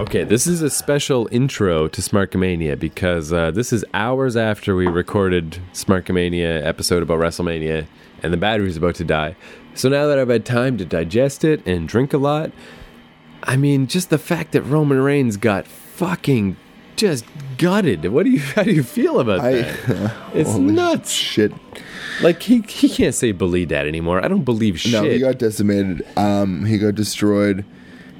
Okay, this is a special intro to Smarkamania because uh, this is hours after we recorded Smarkamania episode about WrestleMania, and the battery's about to die. So now that I've had time to digest it and drink a lot, I mean, just the fact that Roman Reigns got fucking just gutted. What do you? How do you feel about I, that? It's nuts. Shit. Like he he can't say believe that anymore. I don't believe shit. No, he got decimated. Um, he got destroyed.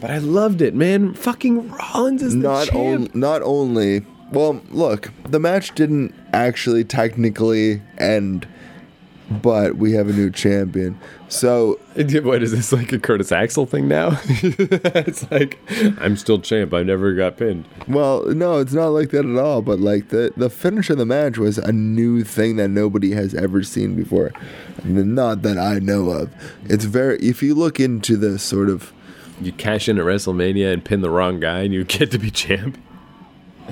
But I loved it, man. Fucking Rollins is the Not champ. only, not only. Well, look, the match didn't actually technically end, but we have a new champion. So What is this like a Curtis Axel thing now? it's like I'm still champ. I never got pinned. Well, no, it's not like that at all. But like the the finish of the match was a new thing that nobody has ever seen before, not that I know of. It's very. If you look into the sort of You cash in at WrestleMania and pin the wrong guy, and you get to be champ.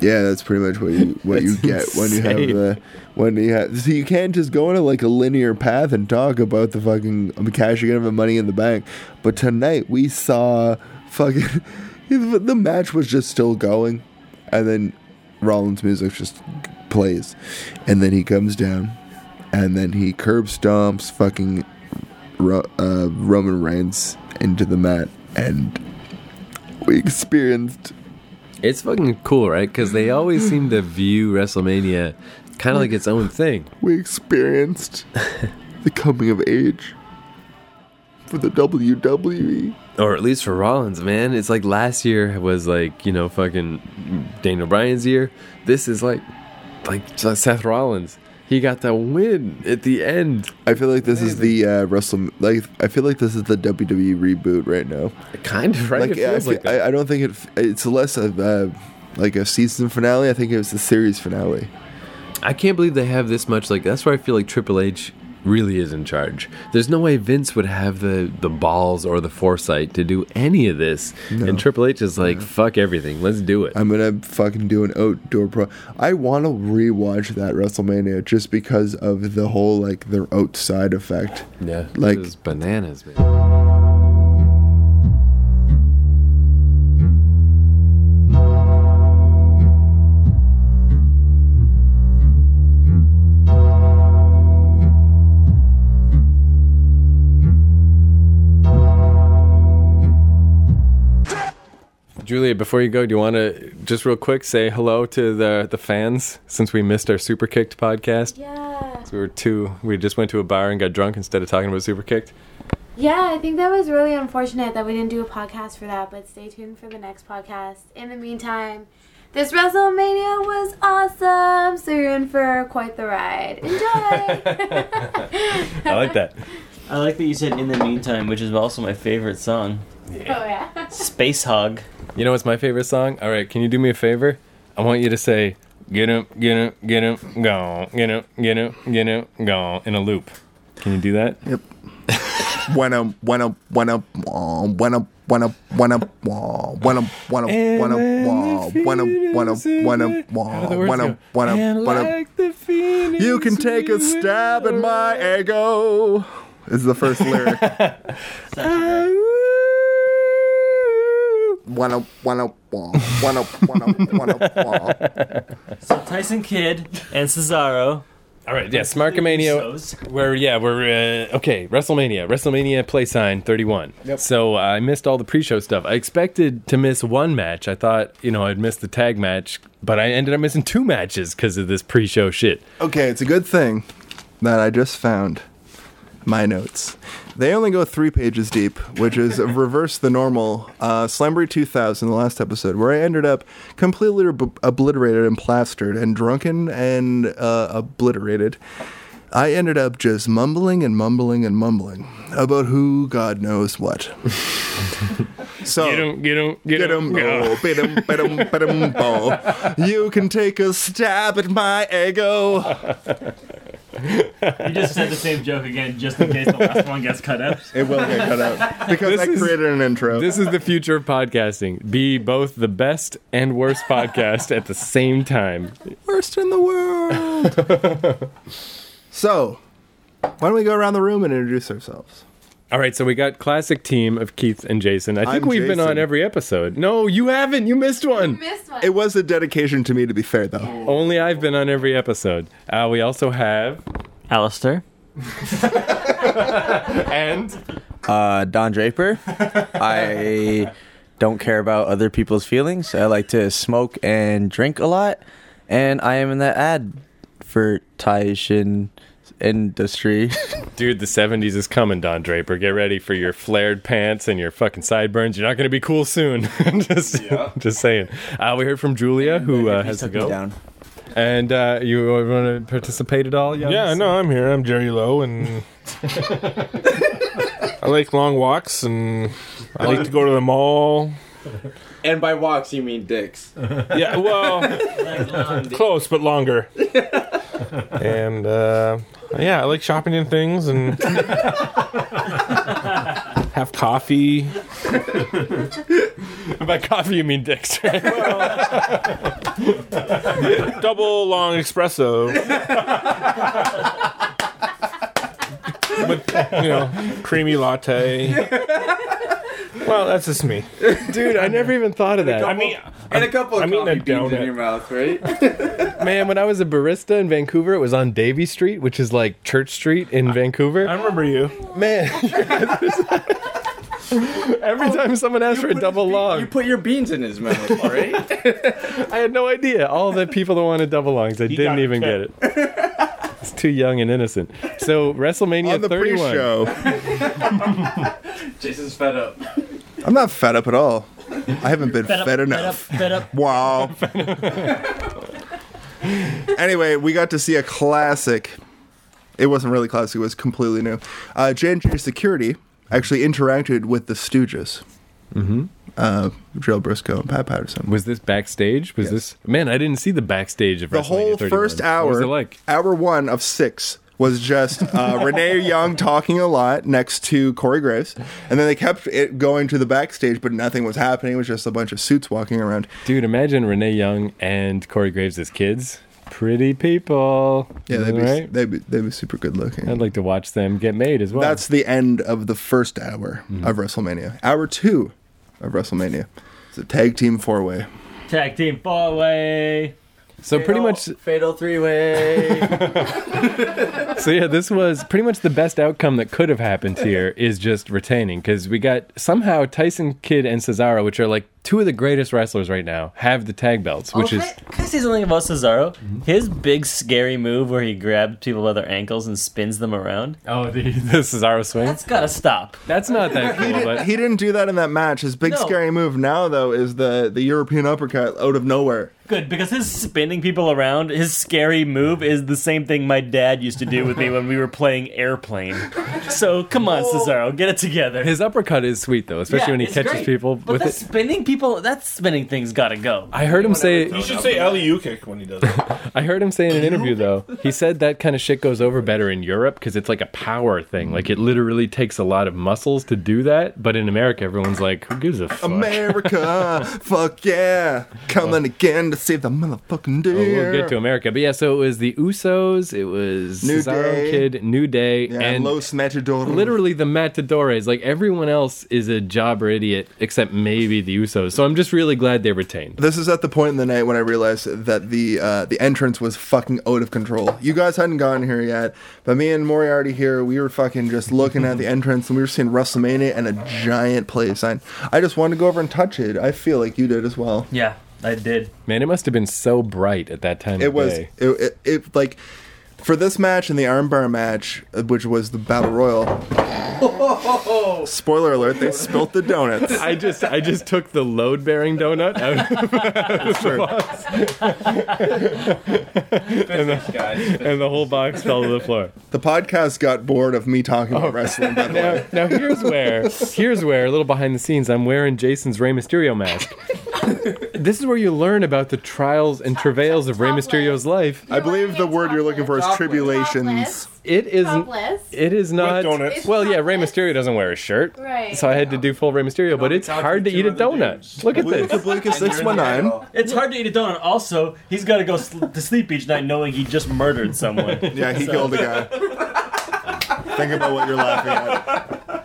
yeah, that's pretty much what you what you get That's when you have insane. the when you have. So you can't just go into like a linear path and talk about the fucking um, cashing in of the Money in the Bank. But tonight we saw fucking the match was just still going, and then Rollins' music just plays, and then he comes down, and then he curb stomps fucking Ro- uh, Roman Reigns into the mat, and we experienced It's fucking cool, right? Because they always seem to view WrestleMania kind of like its own thing. we experienced the coming of age for the. WWE. Or at least for Rollins, man. It's like last year was like, you know, fucking Daniel Bryan's year. This is like, like Seth Rollins. He got the win at the end. I feel like this is the uh, Wrestle. Like I feel like this is the WWE reboot right now. Kind of, right? Like, it I, feels feel- like. I, I don't think it. It's less of uh, like a season finale. I think it was the series finale. I can't believe they have this much. Like that's where I feel like Triple H really is in charge. There's no way Vince would have the the balls or the foresight to do any of this. And Triple H is like, fuck everything, let's do it. I'm gonna fucking do an outdoor pro. I want to rewatch that WrestleMania just because of the whole like the outside effect. yeah, like- bananas, man. Julia, before you go, do you want to just real quick say hello to the the fans since we missed our Super Kicked podcast? Yeah. We were two. We just went to a bar and got drunk instead of talking about Super Kicked. Yeah, I think that was really unfortunate that we didn't do a podcast for that, but stay tuned for the next podcast. In the meantime, this WrestleMania was awesome, so you're in for quite the ride. Enjoy! I like that. I like that you said "In the Meantime," which is also my favorite song. Oh, yeah. Spacehog. You know what's my favorite song? All right, can you do me a favor? I want you to say "Get him, get him, get him, go, get him, get him, get him, go" in a loop. Can you do that? Yep. when up, when up, when up, when up, when up, when up, when up, when up, when up, when up, when up, when up, when up, when up, when up. You can take a stab at my ego. Is the first lyric. One up, one up, one up, one up, one up. So Tyson Kidd and Cesaro. All right, yeah, Smarkamania. Usos. We're yeah, we're uh, okay. WrestleMania, WrestleMania play sign thirty one. Yep. So uh, I missed all the pre-show stuff. I expected to miss one match. I thought you know I'd miss the tag match, but I ended up missing two matches because of this pre-show shit. Okay, it's a good thing that I just found my notes. They only go three pages deep, which is reverse the normal uh, Slamboree 2000, the last episode, where I ended up completely ob- obliterated and plastered and drunken and uh, obliterated. I ended up just mumbling and mumbling and mumbling about who God knows what. so Get him, get him, get, Get 'em, go, bit 'em, bit 'em, bit 'em, bo. You can take a stab at my ego. You just said the same joke again, just in case the last one gets cut out. It will get cut out because This I is- created an intro. This is the future of podcasting. Be both the best and worst podcast at the same time. worst in the world. so, why don't we go around the room and introduce ourselves? All right, so we got classic team of Keith and Jason. I think I'm we've been on every episode. No, you haven't. You missed one. Missed one. It was a dedication to me, to be fair, though. Only I've been on every episode. Uh, we also have Alistair. and Uh, Don Draper. I don't care about other people's feelings. I like to smoke and drink a lot, and I am in the advertising industry. dude, the '70s is coming. Don Draper, get ready for your flared pants and your fucking sideburns. You're not going to be cool soon. just, just saying. Uh, we heard from Julia, who uh, has to go. down. And uh, you want to participate at all? Young? Yeah, no, I'm here. I'm Jerry Lowe, and I like long walks, and I like to go to the mall. And by walks, you mean dicks. Yeah, well, close but longer. And uh, yeah, I like shopping in things and have coffee. By coffee, you mean dicks, right? Double long espresso. With, you know, creamy latte. Well, that's just me. dude, I never even thought of that. I mean, And a couple of I'm eating coffee a beans in your mouth, right? Man, when I was a barista in Vancouver, it was on Davie Street, which is like Church Street in Vancouver. I remember you. Man, every time someone asked for a double long, You put your beans in his mouth, right? I had no idea. All the people that wanted double longs, I got didn't it, even get it. It's too young and innocent. So WrestleMania On the 31. pre-show, Jason's fed up. I'm not fed up at all. I haven't been fed, enough. Fed up. Wow. anyway, we got to see a classic. It wasn't really classic; it was completely new. Uh, J&J Security actually interacted with the Stooges. Mm-hmm. Uh, Joe Brisco and Pat Patterson. Was this backstage? Was Yes. this man? I didn't see the backstage of the whole 31. first hour, What was it like? hour one of six, was just uh, Renee Young talking a lot next to Corey Graves, and then they kept it going to the backstage, but nothing was happening. It was just a bunch of suits walking around. Dude, imagine Renee Young and Corey Graves as kids. Pretty people. Yeah, they'd be right. they'd be they'd be super good looking. I'd like to watch them get made as well. That's the end of the first hour Mm-hmm. of WrestleMania. Hour two of WrestleMania. It's a tag team four way. Tag team four way. So pretty much. fatal three way. So yeah, this was pretty much the best outcome that could have happened here is just retaining because we got somehow Tyson Kidd and Cesaro, which are like two of the greatest wrestlers right now, have the tag belts, which Oh, is can I, can I say something about Cesaro? His big scary move where he grabs people by their ankles and spins them around. oh the, the Cesaro swing. That's gotta stop. That's not that cool, but He didn't do that in that match. His big No. scary move now though is the the European uppercut out of nowhere. Good, because his spinning people around, his scary move is the same thing my dad used to do with me when we were playing airplane. So come on, Cesaro, get it together. his uppercut is sweet though, especially Yeah, when he it's catches great. people But with that it. spinning people, that spinning thing's gotta go. I heard him say. You should say alley kick when he does it. I heard him say in an interview though. He said that kind of shit goes over better in Europe because it's like a power thing. Like it literally takes a lot of muscles to do that. But in America, everyone's like, "Who gives a fuck?" America, fuck yeah, coming again to save the motherfucking day. Well, we'll get to America, but yeah. So it was the Usos, it was New Cesaro Day. Kid, New Day, Yeah, and Los Matadores. literally the Matadores. Like everyone else is a jobber idiot except maybe the Usos. So I'm just really glad they retained. This is at the point in the night when I realized that the uh, the entrance was fucking out of control. You guys hadn't gotten here yet, but me and Moriarty here, we were fucking just looking at the entrance and we were seeing WrestleMania and a giant play sign. I just wanted to go over and touch it. I feel like you did as well. Yeah, I did. Man, it must have been so bright at that time. It of was day. it, it, it like for this match and the armbar match, uh, which was the battle royal. Spoiler alert: They spilt the donuts. I just I just took the load bearing donut out It's true. and the whole box fell to the floor. The podcast got bored of me talking Oh. about wrestling. By the way, Now, now here's where here's where a little behind the scenes. I'm wearing Jason's Rey Mysterio mask. this is where you learn about the trials and travails of Rey Mysterio's life. I believe the word you're looking for is Topless. tribulations. It is Topless. it is not donuts. well yeah Rey Mysterio doesn't wear a shirt Right. so I had to do full Rey Mysterio but it's hard to eat a donut look at Blue this Kablooka 619. It's hard to eat a donut. Also, he's got to go sl- to sleep each night knowing he just murdered someone. Yeah, he So- killed a guy. Think about what you're laughing at.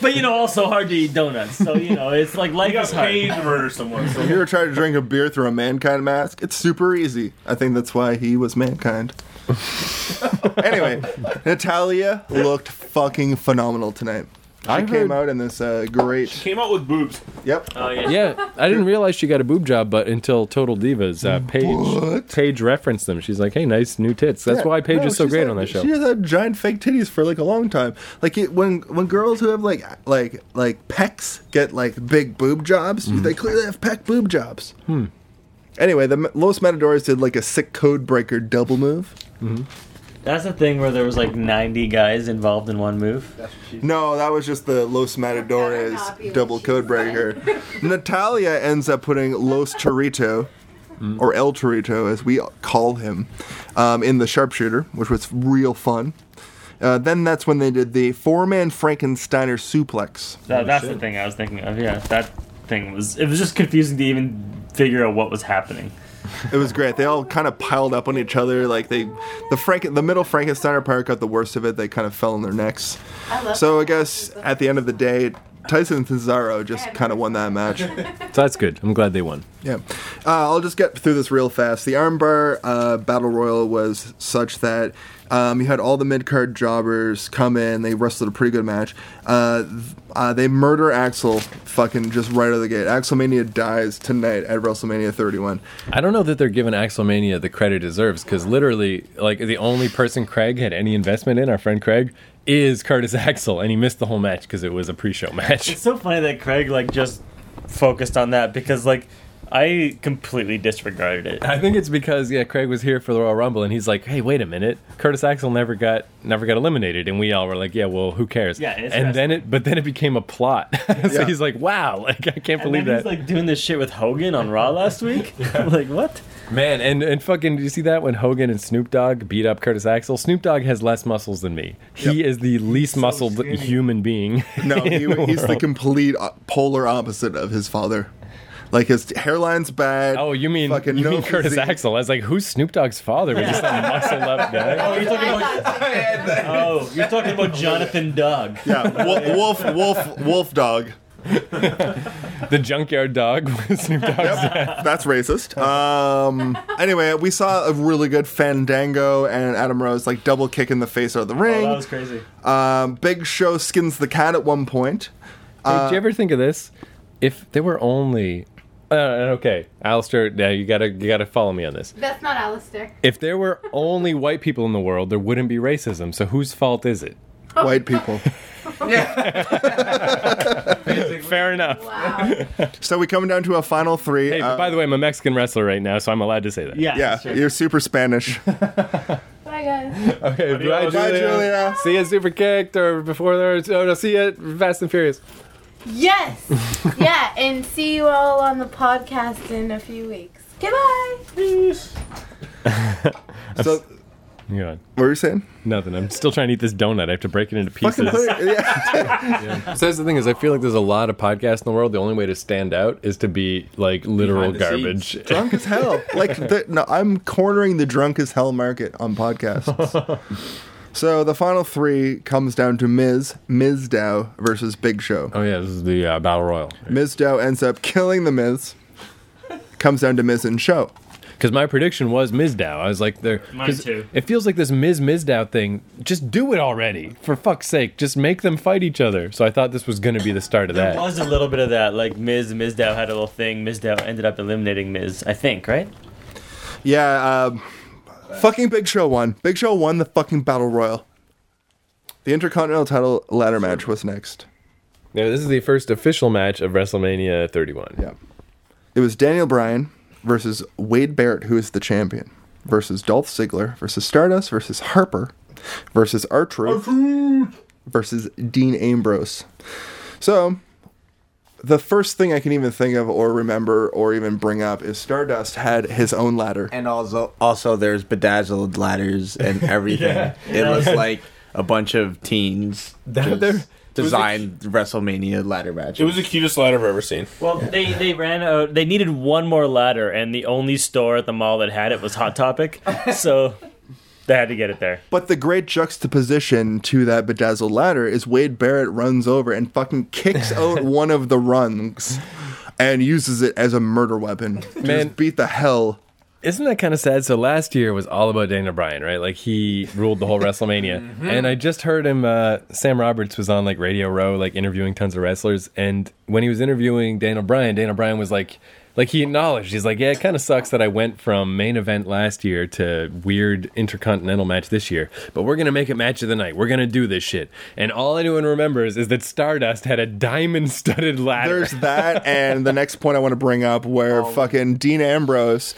But you know, also hard to eat donuts. So you know, it's like life You got is hard. paid to murder someone. So If you ever tried to drink a beer through a mankind mask, it's super easy. I think that's why he was mankind. anyway, Natalya looked fucking phenomenal tonight. She I came heard- out in this uh, great. She came out with boobs. Yep. Oh yeah. Yeah, I didn't realize she got a boob job, but until Total Divas, uh, Paige What? Paige referenced them. She's like, "Hey, nice new tits." That's Yeah, why Paige no, is so she's great had- on that show. She has had giant fake titties for like a long time. Like it, when when girls who have like like like pecs get like big boob jobs, Mm-hmm. they clearly have pec boob jobs. Hmm. Anyway, the M- Los Matadores did like a sick code breaker double move. That's the thing where there was like 90 guys involved in one move. No, that was just the Los Matadores not be what double she code breaker. Natalya ends up putting Los Torito, or El Torito as we call him, um, in the sharpshooter, which was real fun. Uh, then that's when they did the four-man Frankensteiner suplex. That, that's the thing I was thinking of. Yeah, that thing was. It was just confusing to even figure out what was happening. It was great. They all kind of piled up on each other. Like they, the Frank, the middle Frankensteiner part got the worst of it. They kind of fell on their necks. I love So I guess at the end of the day, Tyson and Cesaro just kind of won that match. So that's good. I'm glad they won. Yeah. Uh, I'll just get through this real fast. The armbar uh, battle royal was such that um, you had all the mid card jobbers come in. They wrestled a pretty good match. Uh, th- uh, they murder Axel fucking just right out of the gate. Axelmania dies tonight at WrestleMania 31. I don't know that they're giving Axelmania the credit it deserves because literally, like the only person Craig had any investment in, our friend Craig, is Curtis Axel, and he missed the whole match because it was a pre-show match. It's so funny that Craig like just focused on that because like I completely disregarded it. I think it's because yeah, Craig was here for the Royal Rumble, and he's like, "Hey, wait a minute, Curtis Axel never got never got eliminated," and we all were like, "Yeah, well, who cares?" Yeah, it's and then it, but then it became a plot. so Yeah. he's like, "Wow, like I can't And believe then that." he's like doing this shit with Hogan on Raw last week. like what? Man, and and fucking, did you see that when Hogan and Snoop Dogg beat up Curtis Axel? Snoop Dogg has less muscles than me. He is the least muscled skinny. human being. No, in he, the he's the complete polar opposite of his father. Like his hairline's bad. Oh, you mean fucking you no mean Curtis physique. Axel? I was like, who's Snoop Dogg's father? But just a muscled up guy. Oh, you're talking about Oh, you're talking about Jonathan Dog. Yeah, wolf, wolf, wolf, wolf dog. The junkyard dog Snoop Dogg's dad. That's racist. Um. Anyway, we saw a really good Fandango and Adam Rose like double kick in the face out of the Oh, ring. that was crazy. um, Big Show skins the cat at one point. Hey, did you ever think of this? If there were only uh, okay, Alistair, Now you gotta you gotta follow me on this. That's not Alistair. If there were only white people in the world, there wouldn't be racism. So whose fault is it? White people. yeah. Fair enough. Wow. So we coming down to a final three. Hey, Uh, by the way, I'm a Mexican wrestler right now, so I'm allowed to say that. Yeah. yeah, sure. you're super Spanish. Bye, guys. Okay, bye, Bye, Julia. Julia. See you at Super Kicked or before there. Oh, no, see you Fast and Furious. Yes. yeah, and see you all on the podcast in a few weeks. Goodbye. Peace. So Hang on. what were you saying? Nothing. I'm still trying to eat this donut. I have to break it into pieces. Fucking put it, yeah. So that's the thing is, I feel like there's a lot of podcasts in the world. The only way to stand out is to be like literal Behind the garbage. drunk as hell. Like the, no, I'm cornering the drunk as hell market on podcasts. So the final three comes down to Miz Mizdow versus Big Show. Oh yeah, this is the uh, battle royal. Mizdow ends up killing the Miz. Comes down to Miz and Show. Because my prediction was Mizdow. I was like, there. Mine 'cause too. It feels like this Miz Mizdow thing. Just do it already, for fuck's sake. Just make them fight each other. So I thought this was going to be the start of that. There was a little bit of that, like Miz, Mizdow had a little thing. Mizdow ended up eliminating Miz, I think, right? Yeah, um, fucking Big Show won. Big Show won the fucking battle royal. The Intercontinental title ladder match was next. Yeah, this is the first official match of WrestleMania 31. Yeah. It was Daniel Bryan versus Wade Barrett, who is the champion, versus Dolph Ziggler, versus Stardust, versus Harper, versus R-Truth, versus Dean Ambrose. So, the first thing I can even think of or remember or even bring up is Stardust had his own ladder. And also, also there's bedazzled ladders and everything. Yeah. It was like a bunch of teens That- just they're- designed WrestleMania ladder matches. It was the cutest ladder I've ever seen. Well, they they ran out. They needed one more ladder, and the only store at the mall that had it was Hot Topic. So They had to get it there. But the great juxtaposition to that bedazzled ladder is Wade Barrett runs over and fucking kicks out one of the rungs and uses it as a murder weapon. Man. just beat the hell. Isn't that kind of sad? So last year was all about Daniel Bryan, right? Like he ruled the whole WrestleMania. And I just heard him. Uh, Sam Roberts was on like Radio Row, like interviewing tons of wrestlers. And when he was interviewing Daniel Bryan, Daniel Bryan was like, like he acknowledged, he's like, yeah, it kind of sucks that I went from main event last year to weird intercontinental match this year. But we're gonna make it match of the night. We're gonna do this shit. And all anyone remembers is that Stardust had a diamond-studded ladder. There's that, and the next point I want to bring up where oh. fucking Dean Ambrose.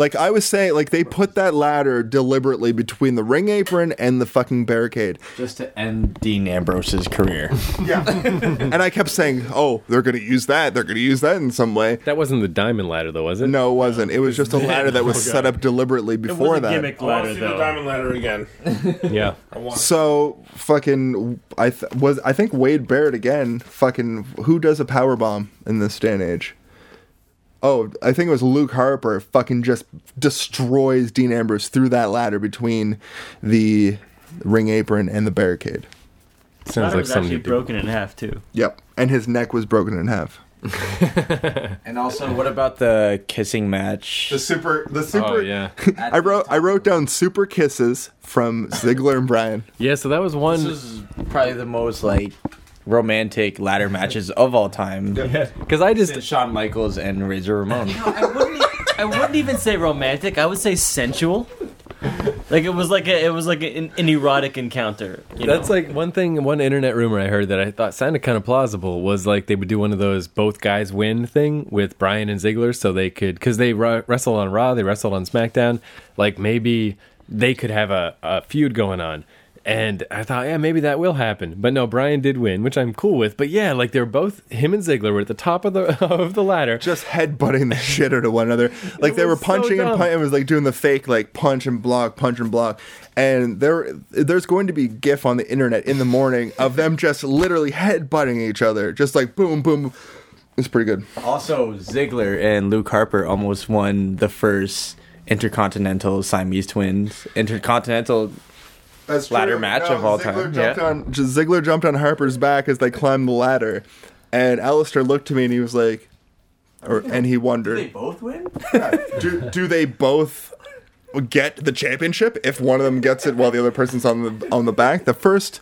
Like I was saying, like they put that ladder deliberately between the ring apron and the fucking barricade. Just to end Dean Ambrose's career. Yeah. and I kept saying, "Oh, they're going to use that. They're going to use that in some way." that wasn't the diamond ladder, though, was it? No, it wasn't. It was just a ladder that was Oh, set up deliberately It before was a that. gimmick I want ladder, to see the diamond ladder again. Yeah. I want. So fucking, I th- was I think Wade Barrett again. Fucking, who does a power bomb in this day and age? Oh, I think it was Luke Harper. Fucking just destroys Dean Ambrose through that ladder between the ring apron and the barricade. Sounds Ladder like was something actually you do. broken in half too. Yep, and his neck was broken in half. and also, what about the kissing match? The super, the oh, super. Oh yeah, I wrote, I wrote down super kisses from Ziggler and Bryan. yeah. So that was one. This is probably the most like romantic ladder matches of all time. Because I just Shawn Michaels and Razor Ramon. I wouldn't. I wouldn't even say romantic. I would say sensual. Like it was like a, it was like an, an erotic encounter. You know? That's like one thing, one internet rumor I heard that I thought sounded kind of plausible was like they would do one of those both guys win thing with Bryan and Ziggler so they could, because they ru- wrestled on Raw, they wrestled on SmackDown, like maybe they could have a, a feud going on. And I thought, yeah, maybe that will happen. But no, Bryan did win, which I'm cool with. But yeah, like they're both, him and Ziggler were at the top of the of the ladder. just headbutting the shit out of one another. Like they were was so punching and dumb. punching. It was like doing the fake like punch and block, punch and block. And there, there's going to be GIF on the internet in the morning of them just literally headbutting each other, just like boom, boom. It's pretty good. Also, Ziggler and Luke Harper almost won the first Intercontinental Siamese Twins Intercontinental. That's Ladder match of um, all Ziggler time, Jumped yeah. on, Ziggler jumped on Harper's back as they climbed the ladder, and Alistair looked to me and he was like, or and he wondered, do they both win? do, do they both get the championship if one of them gets it while the other person's on the on the back? The first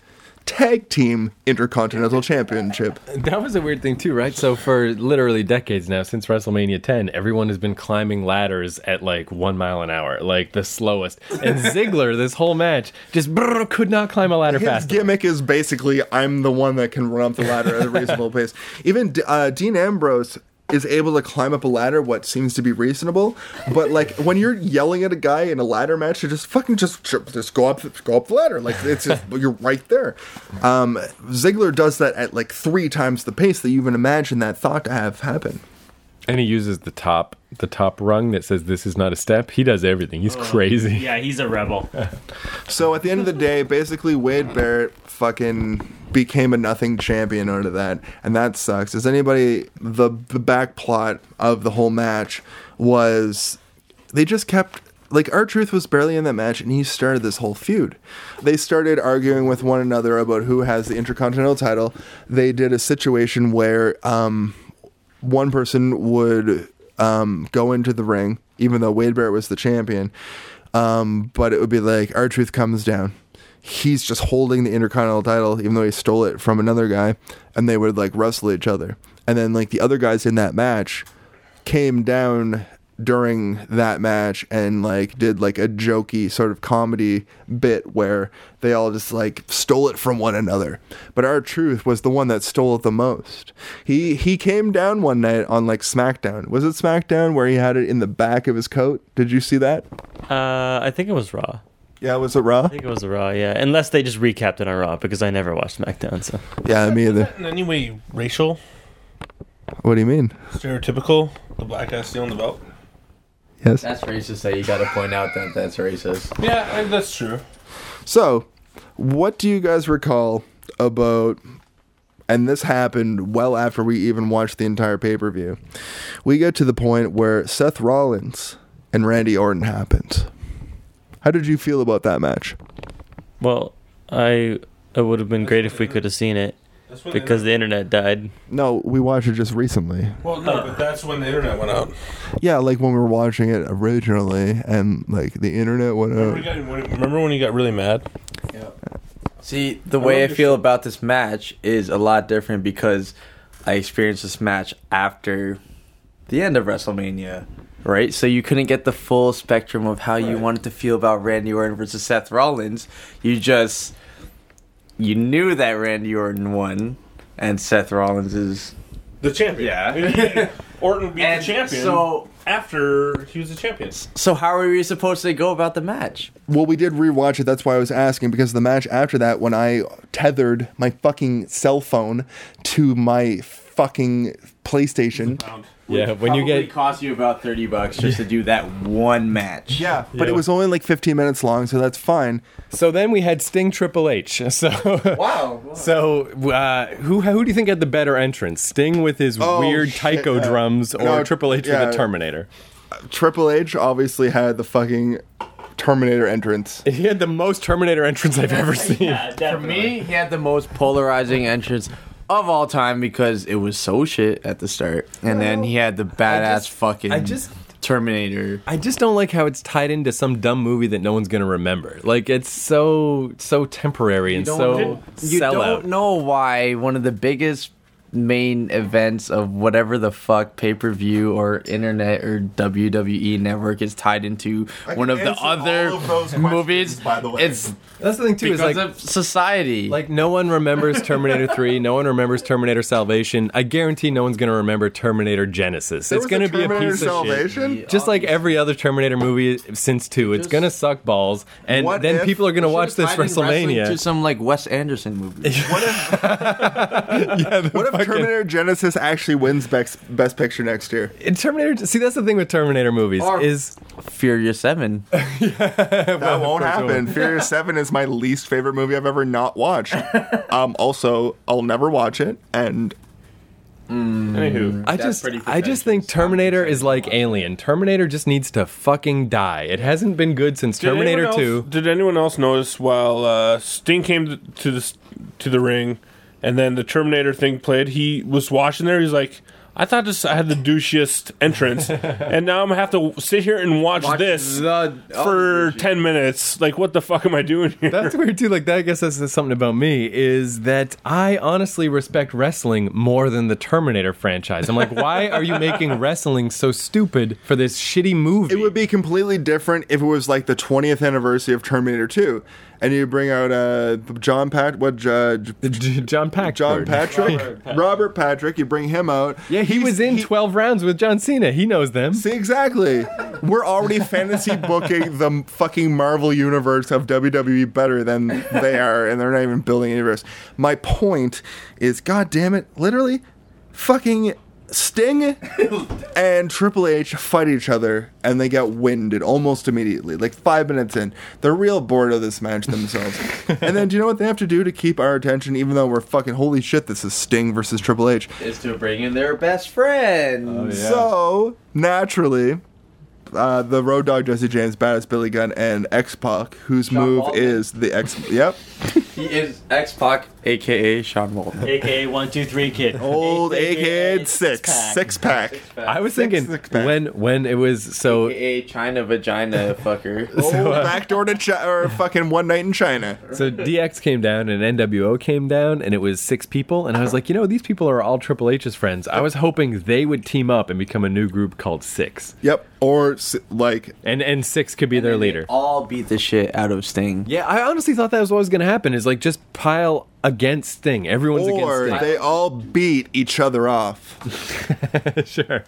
tag team intercontinental championship. That was a weird thing too, right? So for literally decades now, since WrestleMania 10, everyone has been climbing ladders at like one mile an hour, like the slowest. And Ziggler, this whole match, just brrr, could not climb a ladder His fast. enough. gimmick is basically I'm the one that can run up the ladder at a reasonable pace. Even uh, Dean Ambrose is able to climb up a ladder what seems to be reasonable, but like when you're yelling at a guy in a ladder match, to just fucking just just go up go up the ladder like it's just you're right there. Um, Ziggler does that at like three times the pace that you even imagine that thought to have happen. And he uses the top the top rung that says this is not a step. He does everything. He's crazy. yeah, he's a rebel. So at the end of the day, basically Wade Barrett fucking became a nothing champion out of that, and that sucks. Does anybody the the back plot of the whole match was they just kept like R-Truth was barely in that match and he started this whole feud they started arguing with one another about who has the intercontinental title they did a situation where um one person would um, go into the ring, even though Wade Barrett was the champion. Um, but it would be like R-Truth comes down. He's just holding the Intercontinental title, even though he stole it from another guy, and they would like wrestle each other. And then like the other guys in that match came down during that match and like did like a jokey sort of comedy bit where they all just like stole it from one another. But R-Truth was the one that stole it the most. He he came down one night on like smackdown. Was it smackdown where he had it in the back of his coat? Did you see that? Uh, I think it was Raw. Yeah was it raw I think it was Raw. Yeah, unless they just recapped it on Raw because I never watched SmackDown. So yeah me either In any way racial, what do you mean stereotypical, the black guy stealing the belt. yes That's racist that you gotta point out that that's racist. Yeah, that's true. So, what do you guys recall about? And this happened well after we even watched the entire pay per view. We get to the point where Seth Rollins and Randy Orton happened. How How did you feel about that match? Well, I it would have been great if we could have seen it because the internet died. No, we watched it just recently. Well, no, but that's when the internet went out. Yeah, like when we were watching it originally, and like the internet went Remember out. you got, remember when you got really mad? Yeah. See, the way I feel about this match is a lot different because I experienced this match after the end of WrestleMania, right? So you couldn't get the full spectrum of how you Right. wanted to feel about Randy Orton versus Seth Rollins. You just you knew that Randy Orton won and Seth Rollins is The champion. Yeah. Orton beat And the champion so- after he was the champion. so how are we supposed to go about the match? Well, we did rewatch it. That's why I was asking because the match after that, when I tethered my fucking cell phone to my fucking PlayStation. Yeah, when you Probably get cost you about 30 bucks just to do that one match. Yeah, but Yeah. it was only like 15 minutes long, so that's fine. so then we had Sting Triple H. So Wow. So, uh, who who do you think had the better entrance? Sting with his Oh, weird shit, taiko yeah. drums, or No, Triple H yeah. with the Terminator? Triple H obviously had the fucking Terminator entrance. He had the most Terminator entrance I've ever seen. Yeah, For me, he had the most polarizing entrance of all time because it was so shit at the start, and then he had the badass just- fucking I just- Terminator. I just don't like how it's tied into some dumb movie that no one's gonna remember. Like it's so so temporary and so you sellout. don't know why one of the biggest main events of whatever the fuck pay per view or internet or WWE network is tied into one of the other of those movies. by the way. It's That's the thing too. Is because like of society. like no one remembers Terminator 3. No one remembers Terminator Salvation. I guarantee no one's gonna remember Terminator Genisys. There it's gonna a be a Terminator piece of shit. Salvation? Just like every other Terminator movie since two, it's Just- gonna suck balls, and then if- people are gonna watch this Tied in wrestling WrestleMania. to some like Wes Anderson movie. What if, yeah, what if fucking- Terminator Genisys actually wins Best, Best Picture next year? in Terminator? See, that's the thing with Terminator movies Or- is Furious Seven. That won't happen. won't. Furious 7 is my least favorite movie I've ever not watched. Um, also, I'll never watch it. And Anywho, I just I just think. Terminator is like Alien. Terminator just needs to fucking die. It hasn't been good since did Terminator else- 2. Did anyone else notice while uh, Sting came to, to the to the ring, and then the Terminator thing played? He was watching there. He's like, "I thought this I had the douchiest entrance, and now I'm gonna have to sit here and watch, this the- oh, for ten minutes. Like, what the fuck am I doing here?" That's weird too. Like that, I guess that says something about me. Is that I honestly respect wrestling more than the Terminator franchise. I'm like, why are you making wrestling so stupid for this shitty movie? it would be completely different if it was like the 20th anniversary of Terminator 2. And you bring out uh, John Pat, what, uh, John Pack. John Patrick? Robert Patrick. You bring him out. Yeah, he He's- was in he- 12 rounds with John Cena. He knows them. See, exactly. We're already fantasy booking the fucking Marvel universe of WWE better than they are, and they're not even building a universe. My point is, god damn it, literally, fucking Sting and Triple H fight each other, and they get winded almost immediately, like five minutes in. They're real bored of this match themselves. and then, do you know what they have to do to keep our attention, even though we're fucking holy shit, this is Sting versus Triple H? is to bring in their best friend. Oh, so naturally, uh, the Road Dog Jesse James, Badass Billy Gunn, and X Pac, whose Sean move Waltman. is the X. Yep, He is X Pac, aka Sean Waltman. AKA one two three kid. old AKA six six-pack. six pack. I was Six- thinking six pack. when when it was so AKA Chyna vagina fucker. Old uh, backdoor to Chyna, or fucking one night in Chyna. So DX came down and NWO came down, and it was six people. And I was like, you know, these people are all Triple H's friends. I was hoping they would team up and become a new group called Six, Yep, or s- like and and Six could be their leader. All beat the shit out of Sting. Yeah, I honestly thought that was what was going to happen. Is like just pile against Sting. Everyone's or against they all beat each other off. Sure.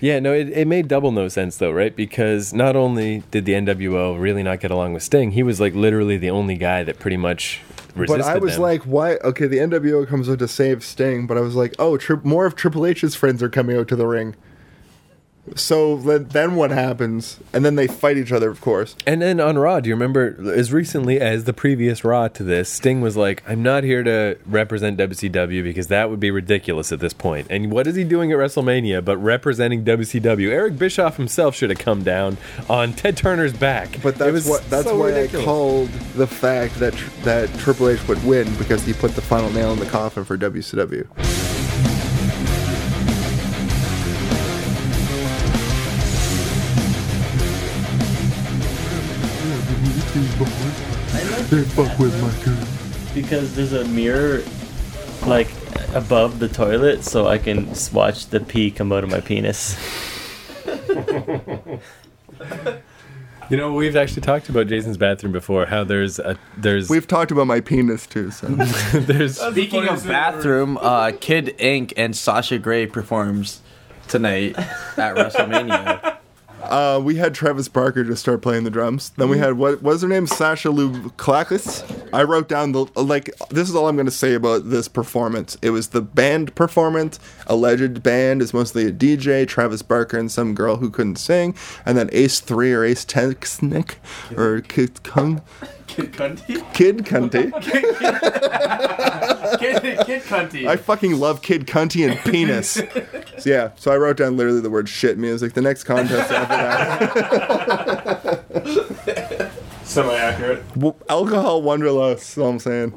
Yeah, no, it, it made double no sense though, right? Because not only did the NWO really not get along with Sting, he was like literally the only guy that pretty much resisted But I was them. like, why? Okay, the NWO comes out to save Sting, but I was like, oh, tri- more of Triple H's friends are coming out to the ring. So then what happens? And then they fight each other, of course. And then on Raw, do you remember as recently as the previous Raw to this, Sting was like, I'm not here to represent WCW because that would be ridiculous at this point. And what is he doing at WrestleMania but representing WCW? Eric Bischoff himself should have come down on Ted Turner's back. But that's what that's so why ridiculous. I called the fact that that Triple H would win because he put the final nail in the coffin for WCW. They fuck with my girl. Because there's a mirror, like above the toilet, so I can s- watch the pee come out of my penis. You know, we've actually talked about Jason's bathroom before. How there's a there's We've talked about my penis too. So there's Speaking of bathroom, uh, Kid Ink and Sasha Grey performs tonight at WrestleMania. Uh, we had Travis Barker just start playing the drums. Then we had what was her name? Sasha Lou Klakis. I wrote down the like. This is all I'm going to say about this performance. It was the band performance. Alleged band is mostly a DJ. Travis Barker and some girl who couldn't sing, and then Ace Three or Ace Texnick or Kid Kung. Kid Cunty? Kid Cunty. Kid, Kid Cunty. I fucking love Kid Cunty and penis. So, yeah, so I wrote down literally the word shit music. The next contest after that. Semi accurate. W- alcohol wanderlust. That's all I'm saying.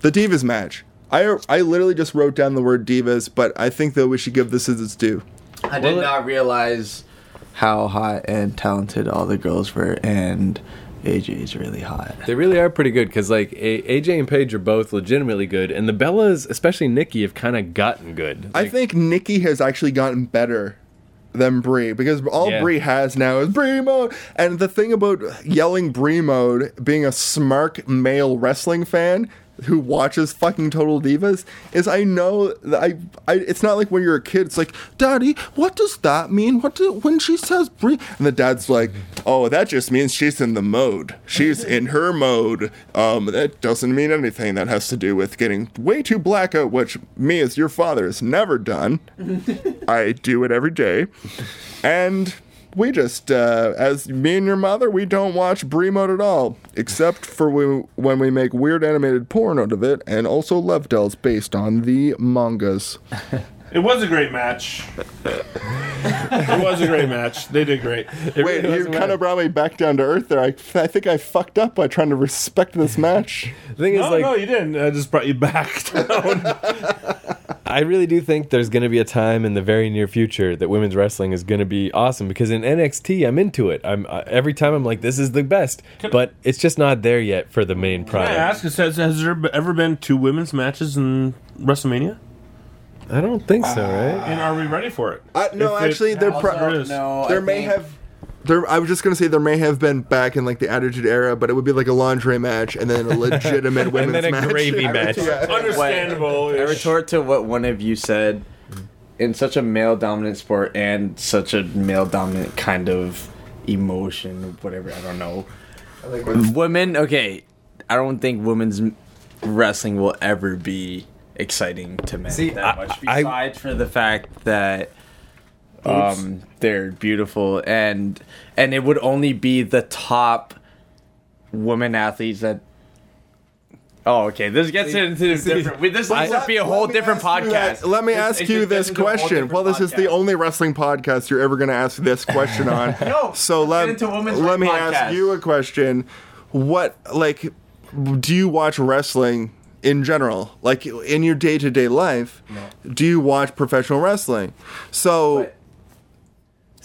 The divas match. I I literally just wrote down the word divas, but I think that we should give this as its due. I did not realize how hot and talented all the girls were, and AJ is really hot. They really are pretty good because like A- AJ and Paige are both legitimately good, and the Bellas, especially Nikki, have kind of gotten good. I think Nikki has actually gotten better than Brie because all Yeah. Brie has now is Brie mode. And the thing about yelling Brie mode, being a smart male wrestling fan who watches fucking Total Divas, is I know that I, I it's not like when you're a kid. It's like, Daddy, what does that mean? What do, when she says Brie? And the dad's like, Oh, that just means she's in the mode. She's in her mode. Um, that doesn't mean anything. That has to do with getting way too blackout, which me as your father has never done. I do it every day. And we just, uh, as me and your mother, we don't watch Brie mode at all, except for we, when we make weird animated porn out of it, and also love dolls based on the mangas. It was a great match. it was a great match. They did great. Wait, you kind of brought me back down to earth there. I, I think I fucked up by trying to respect this match. the thing is No, like no, you didn't. I just brought you back down. I really do think there's going to be a time in the very near future that women's wrestling is going to be awesome because in NXT I'm into it. I'm uh, every time I'm like this is the best, but it's just not there yet for the main Can I ask, has, has there ever been two women's matches in WrestleMania? I don't think so, right? And are we ready for it? Uh, no, If it- actually, there, pro- there is. No, there may think- have. There, I was just gonna say there may have been back in like the Attitude Era, but it would be like a lingerie match and then a legitimate women's then a match. gravy match. Yeah. Understandable. I retort to what one of you said. In such a male dominant sport and such a male dominant kind of emotion, whatever, I don't know. Women, okay, I don't think women's wrestling will ever be exciting to men See, that I- much. I- Besides for the fact that um, they're beautiful and and it would only be the top women athletes that. Oh, okay. This gets into different. we- This needs to be a whole different you that- podcast. Let me This- ask you this gets into a whole question. Well, this is the only wrestling podcast you're ever going to ask this question on. No, So let, let me podcast. ask you a question. What, like, do you watch wrestling in general? Like, in your day to day life, do you watch professional wrestling? So.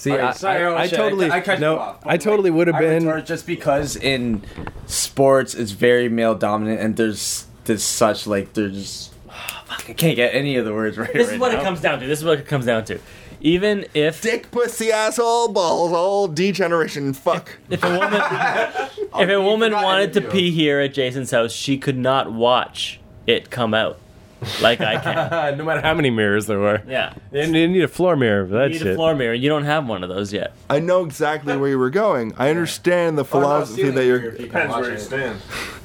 But- See, Alright, I, sorry, I, oh, I totally I, cut you no, off. I totally would have been. just because in sports it's very male dominant and there's there's such like there's fuck, I can't get any of the words right. This right is what now. it comes down to. This is what it comes down to. Even if Dick, pussy, asshole, balls, all degeneration, fuck. if a woman if a woman forgot wanted to pee here at Jason's house, she could not watch it come out like I can. no matter how many mirrors there were. Yeah. You you need a floor mirror for that You need shit. a floor mirror. You don't have one of those yet. I know exactly where you were going. I understand the philosophy that you're. Depends where you stand.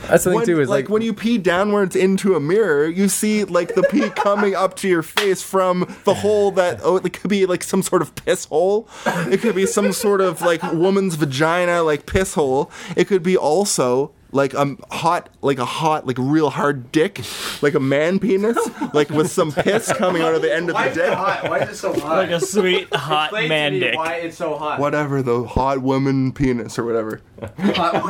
That's the thing when, too, is like, like- when you pee downwards into a mirror, you see like the pee coming up to your face from the hole that oh it could be like some sort of piss hole. It could be some sort of like woman's vagina like piss hole. It could be also like a hot like a hot like real hard dick like a man penis like with some piss coming out of the end of the dick Why is it so hot? Like a sweet hot Explain to man me dick. Why it's so hot? whatever the hot woman penis or whatever hot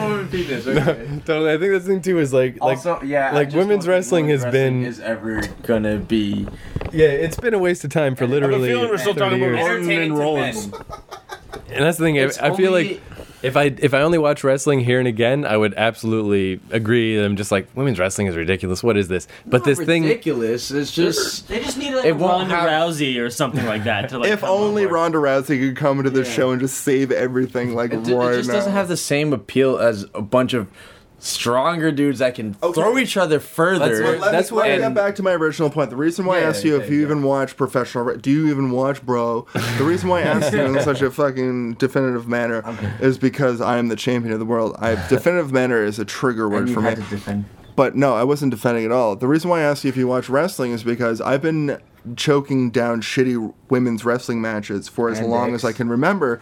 woman penis. Okay. Totally. I think the thing too is like like also, yeah, I like just women's don't think wrestling women's has been is ever gonna be yeah, it's been a waste of time for I have a literally. feeling we're still 30 talking about years. Orton and Rollins. And that's the thing. I, I feel only- like if I if I only watch wrestling here and again, I would absolutely agree. I'm just like women's wrestling is ridiculous. What is this? But this thing, ridiculous. It's just They just need like It Ronda have- Rousey or something like that to like. if only board. Ronda Rousey could come into the show and just save everything like it, right it just now. doesn't have the same appeal as a bunch of stronger dudes that can throw each other further. what- Let That's me, let me why- get back to my original point. The reason why I Yeah, asked you okay, if you yeah. even watch professional, do you even watch, bro? The reason why I asked you in such a fucking definitive manner is because I am the champion of the world. I definitive manner is a trigger word And you for me. to defend. But no, I wasn't defending at all. The reason why I asked you if you watch wrestling is because I've been choking down shitty women's wrestling matches for as And long dicks. as I can remember.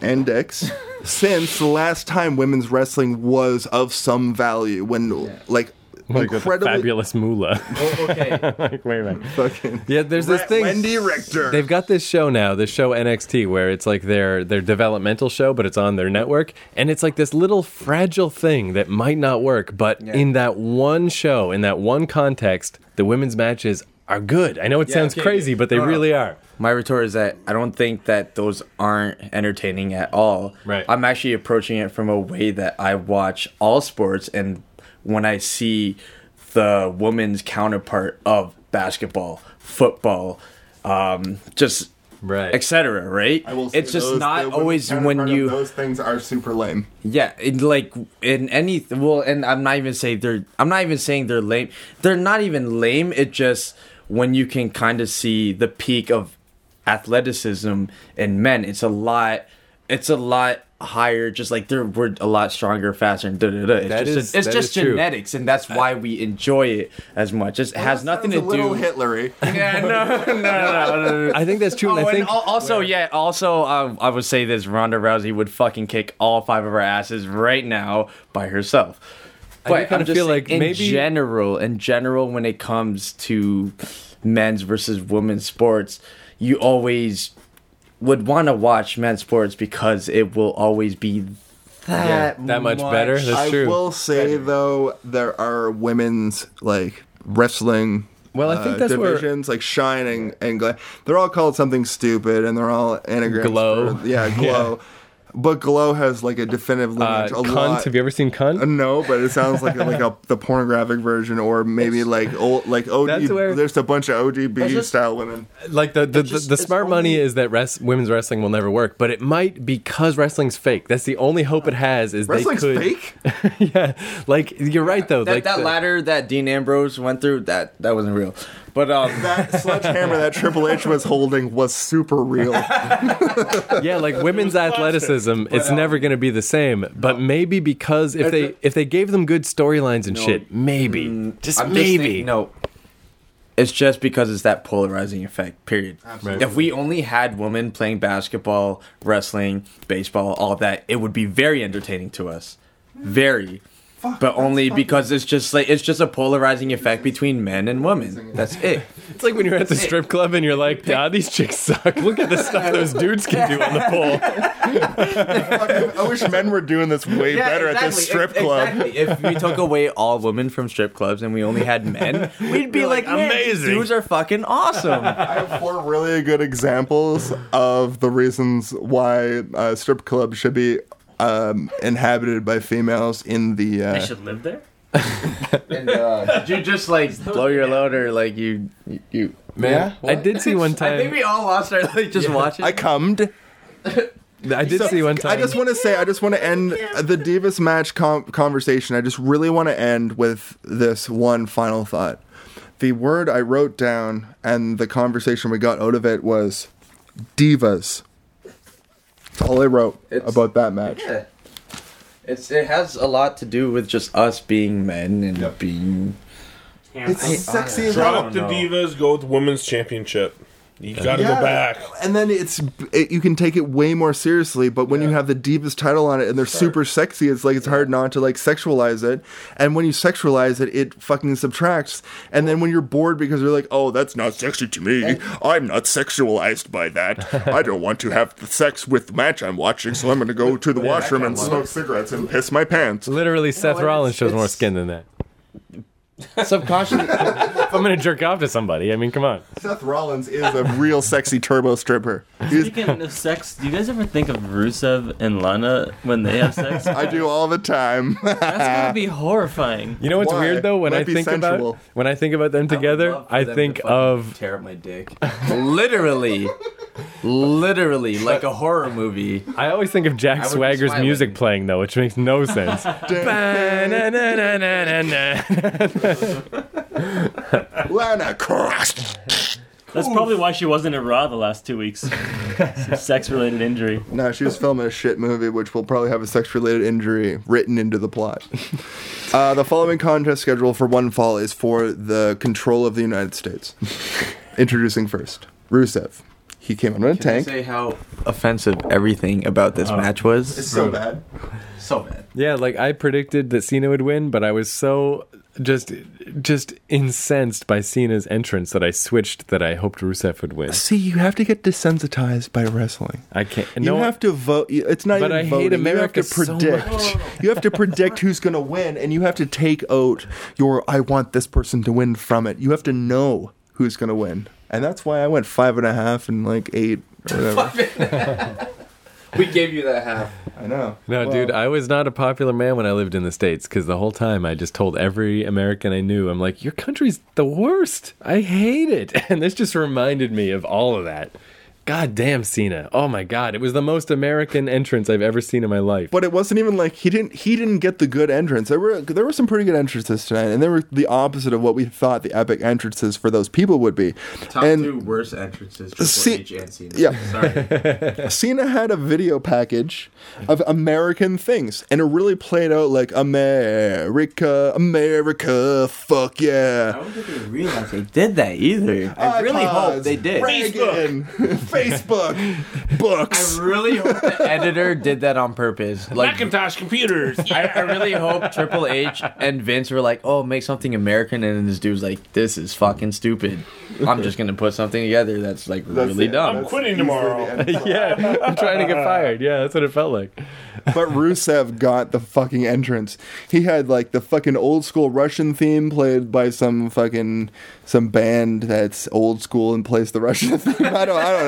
And dicks. since the last time women's wrestling was of some value when like like with the incredibly fabulous moolah. Oh, okay. like, wait a minute. fucking Yeah, there's this Re- thing. Wendi Richter. They've got this show now, this show NXT, where it's like their their developmental show, but it's on their network, and it's like this little fragile thing that might not work, but Yeah. in that one show, in that one context, the women's matches are good. I know it sounds okay, crazy, but they No, no. really are. My retort is that I don't think that those aren't entertaining at all. Right. I'm actually approaching it from a way that I watch all sports, and when I see the woman's counterpart of basketball, football, um, just Right. etc. Right? I will say It's just those- not the always when you those things are super lame. yeah, in like in any well, and I'm not even saying they're. I'm not even saying they're lame. They're not even lame. It just when you can kind of see the peak of athleticism in men, it's a lot. It's a lot higher. Just like they're we're a lot stronger, faster, and da da da. It's That just is- it's just is true. genetics, and that's why we enjoy it as much. It has nothing to Sounds a little do. Hitlery. Yeah, no, no, no, no, no. I think that's true, Oh, and I think al- also, yeah, also, um, I would say this: Ronda Rousey would fucking kick all five of our asses right now by herself. I But do kinda I'm just feel saying, like in maybe- general, in general, when it comes to men's versus women's sports, you always would want to watch men's sports because it will always be that that much better. That's I true. will say though, there are women's like wrestling. Well, I think uh, that's where- divisions like Shining and Gla- they're all called something stupid, and they're all anagrams. Glow. for- yeah, glow. But glow has like a definitive lineage. uh, lineage. a cunt. lot. Have you ever seen cunt? Uh, No, but it sounds like like a the pornographic version, or maybe like old like OD. That's where- There's a bunch of ODB just- style women. like the the, just- the, the it's smart money is that res- women's wrestling will never work, but it might because wrestling's fake. That's the only hope it has is Wrestling's they could. fake. yeah, like you're right though. That, like that the- ladder that Dean Ambrose went through, that that wasn't real. But um, That sledgehammer that Triple H was holding was super real. yeah, like women's athleticism, it's um, never going to be the same. But maybe because if they if they gave them good storylines and shit, maybe just I'm just maybe. thinking- no. It's just because it's that polarizing effect. Period. Absolutely. If we only had women playing basketball, wrestling, baseball, all that, it would be very entertaining to us. Very. But only because it's just like it's just a polarizing effect between men and women. That's it. It's like when you're at the strip club and you're like, "God, these chicks suck. Look at the stuff those dudes can do on the pole." I wish men were doing this way better at this strip club. Exactly. If we took away all women from strip clubs and we only had men, we'd be like, like, amazing." dudes are fucking awesome. I have four really good examples of the reasons why uh, strip clubs should be um, inhabited by females in the. I Uh, should live there. and uh, did you just like blow your load or like you you? you Man, I did see one time. I think we all lost our like just watching. I cummed. I did see one time. I just want to say, I just want to end the Divas match com- conversation. I just really want to end with this one final thought. The word I wrote down and the conversation we got out of it was divas. That's all I wrote It's- about that match. Yeah. It's it has a lot to do with just us being men and being. It's sexy as Drop the divas, go with women's championship. You gotta Yeah. go back. And then it's it, you can take it way more seriously. But when you have the deepest title on it and they're super sexy, it's like it's hard not to like sexualize it. And when you sexualize it, it fucking subtracts. And then when you're bored because you're like, oh, that's not sexy to me. I'm not sexualized by that. I don't want to have the sex with the match I'm watching, so I'm going to go to the washroom and smoke cigarettes and piss my pants. Literally, Seth what, Rollins it's- shows more skin than that. subconscious. If I'm gonna jerk off to somebody, I mean, come on. Seth Rollins is a real sexy turbo stripper. He's, Speaking of sex, do you guys ever think of Rusev and Lana when they have sex? I do all the time. That's gotta be horrifying. You know what's Why? weird though? When Might I be think sensual. about when I think about them together, I, think of tear up my dick. literally, literally like a horror movie. I always think of Jack would be Swagger's smiling. music playing though, which makes no sense. Ba-na-na-na-na-na. Lana Cross. That's probably why she wasn't at Raw the last two weeks. Sex related injury. No, she was filming a shit movie, which will probably have a sex-related injury written into the plot. Uh, the following contest schedule for one fall is for the control of the United States. Introducing first, Rusev. He came on a Can I tank. say how offensive everything about this match was? It's so bad. so bad. Yeah, like I predicted that Cena would win, but I was so just just incensed by Cena's entrance that I switched that I hoped Rusev would win. See, you have to get desensitized by wrestling. I can't. You No, have to vote. It's not But even I hate voting. America you so have to predict. much. you have to predict who's going to win, and you have to take out your "I want this person to win" from it. You have to know who's going to win, and that's why I went five and a half and like eight or whatever. We gave you that half. I know. No, Well, dude, I was not a popular man when I lived in the States because the whole time I just told every American I knew, I'm like, your country's the worst. I hate it. And this just reminded me of all of that. God damn Cena. Oh my God. It was the most American entrance I've ever seen in my life. But it wasn't even like he didn't he didn't get the good entrance. There were there were some pretty good entrances tonight, and they were the opposite of what we thought the epic entrances for those people would be. Top and two worst entrances: Triple See- and Cena. yeah. sorry. Cena had a video package of American things, and it really played out like America, America, fuck yeah. I don't think they realized they did that either. I really hope they did. Reagan, Facebook, books. I really hope the editor did that on purpose. Like, Macintosh computers. I, I really hope Triple H and Vince were like, "Oh, make something American," and then this dude's like, "This is fucking stupid. I'm just gonna put something together that's like really it. dumb." I'm quitting tomorrow. yeah, I'm trying to get fired. Yeah, that's what it felt like. But Rusev got the fucking entrance. He had like the fucking old school Russian theme played by some fucking some band that's old school and plays the Russian theme. I don't I don't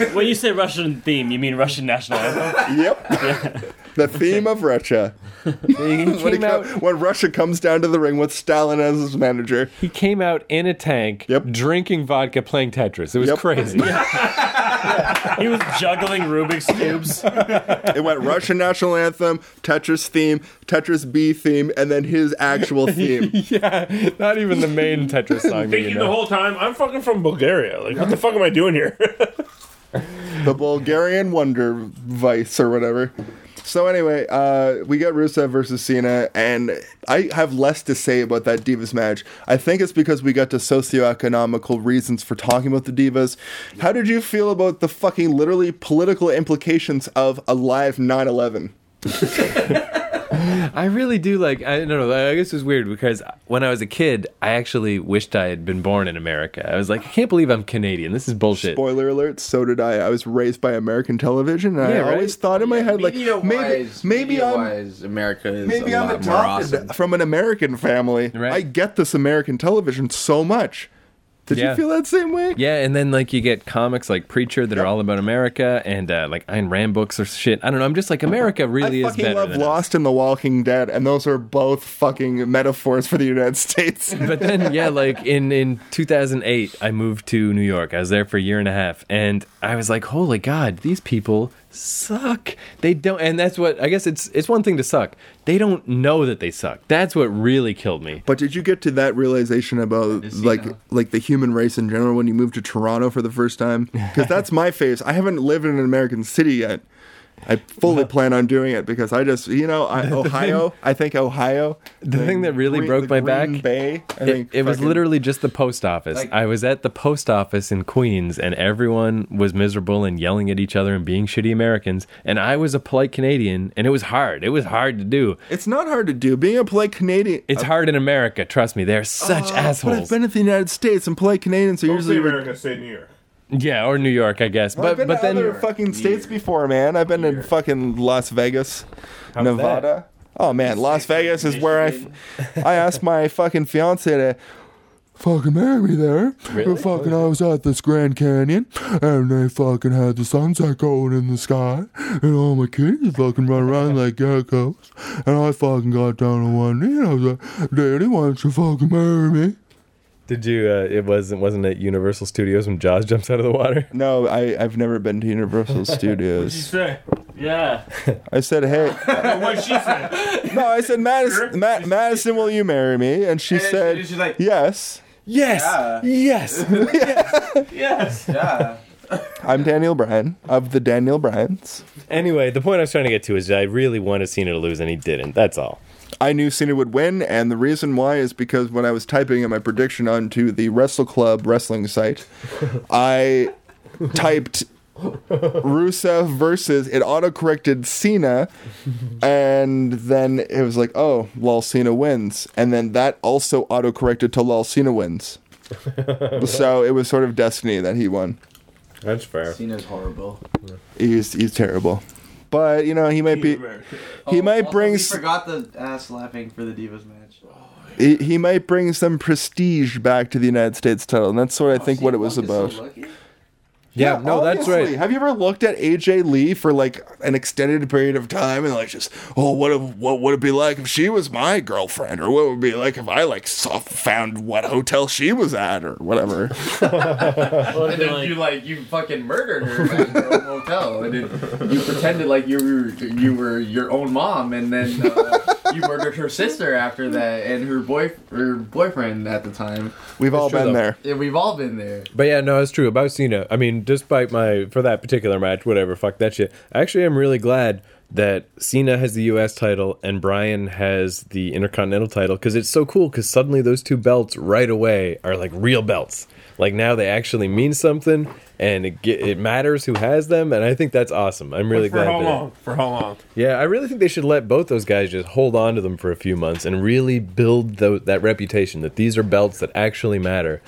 know. When you say Russian theme, you mean Russian national anthem? Yep. The theme of Russia. When, he came out, when Russia comes down to the ring with Stalin as his manager. he came out in a tank, Yep. drinking vodka, playing Tetris. It was Yep. crazy. He was juggling Rubik's cubes. It went Russian national anthem, Tetris theme, Tetris B theme, and then his actual theme. yeah, not even the main Tetris song. that you Thinking the whole time, I'm fucking from Bulgaria. Like, what the fuck am I doing here? the Bulgarian Wonder Vice or whatever. So anyway, uh, we got Rusev versus Cena, and I have less to say about that Divas match. I think it's because we got to socioeconomical reasons for talking about the Divas. How did you feel about the fucking literally political implications of a live 9/11? I really do like. I don't know. I guess it's weird because when I was a kid, I actually wished I had been born in America. I was like, I can't believe I'm Canadian. This is bullshit. Spoiler alert, so did I. I was raised by American television, and Yeah, I right? always thought in my head like maybe Media-wise- maybe I'm America is maybe a I'm lot more adopted awesome. from an American family. Right. I get this American television so much. Did Yeah. you feel that same way? Yeah, and then like you get comics like Preacher that are all about America, and uh, like Ayn Rand books or shit. I don't know. I'm just like America really I is fucking better love than us. Lost and The Walking Dead, and those are both fucking metaphors for the United States. But then, yeah, like in in 2008, I moved to New York. I was there for a year and a half, and I was like, holy god, these people suck. They don't, and that's what I guess it's it's one thing to suck. They don't know that they suck. That's what really killed me. but did you get to that realization about like now? like the human race in general when you moved to Toronto for the first time? Because that's my face. I haven't lived in an American city yet. I fully plan on doing it because I just, you know, I, Ohio. I think Ohio. The thing that really Green- broke my Green back- Bay. I It, think it was literally just the post office. Like- I was at the post office in Queens, and everyone was miserable and yelling at each other and being shitty Americans. And I was a polite Canadian, and it was hard. It was hard to do. It's not hard to do. Being a polite Canadian. It's hard in America. Trust me, they're such Uh, But I've assholes. been to the United States, and polite Canadians are Don't usually. say America, say New York. Yeah, or New York, I guess. I've But been but to then other fucking states before, man. I've been in fucking Las Vegas, Nevada. Oh man, Las Vegas is where I, f- I asked my fucking fiance to fucking marry me there. Really? And fucking, I was at this Grand Canyon, and they fucking had the sunset going in the sky, and all my kids fucking run around like geckos, and I fucking got down on one knee, and I was like, "Daddy, why don't you fucking marry me?" Did you? Uh, it wasn't wasn't at Universal Studios when Jaws jumps out of the water. No, I, I've never been to Universal Studios. What'd you Studios. say? Yeah. I said, hey. What'd she say? No, I said, Madison, Sure. Ma- Madison, will you marry me? And she And said, she- she's like, yes. Yes, Yeah. yes. Yes. yeah. I'm Daniel Bryan of the Daniel Bryans. anyway, the point I was trying to get to is I really wanted Cena to lose, and he didn't. That's all. I knew Cena would win, and the reason why is because when I was typing in my prediction onto the Wrestle Club wrestling site, I typed Rusev versus it autocorrected Cena, and then it was like, oh, Lol Cena wins, and then that also autocorrected to Lol Cena wins. so it was sort of destiny that he won. That's fair. Cena's horrible. He's he's terrible, but you know he might be America. he oh, might bring We forgot the ass slapping for the Divas match. he, he might bring some prestige back to the United States title, and that's what I think what it was about. Yeah, no, that's obviously. right. Have you ever looked at AJ Lee for like an extended period of time and like just, oh, what if, what would it be like if she was my girlfriend, or what would it be like if I like saw, found what hotel she was at, or whatever. Well, And then like- you like you fucking murdered her at her own hotel, and then you pretended like you were you were your own mom, and then uh, you murdered her sister after that, and her boy her boyfriend at the time. We've all true, been though. there. Yeah, we've all been there. But yeah, no, it's true about Cena. I mean, despite my for that particular match, whatever, fuck that shit. Actually, I'm really glad that Cena has the U.S. title and Bryan has the Intercontinental title because it's so cool. Because suddenly those two belts right away are like real belts. Like now they actually mean something, and it ge- it matters who has them, and I think that's awesome. I'm really For glad. how that- long? For how long? Yeah, I really think they should let both those guys just hold on to them for a few months and really build tho- that reputation that these are belts that actually matter.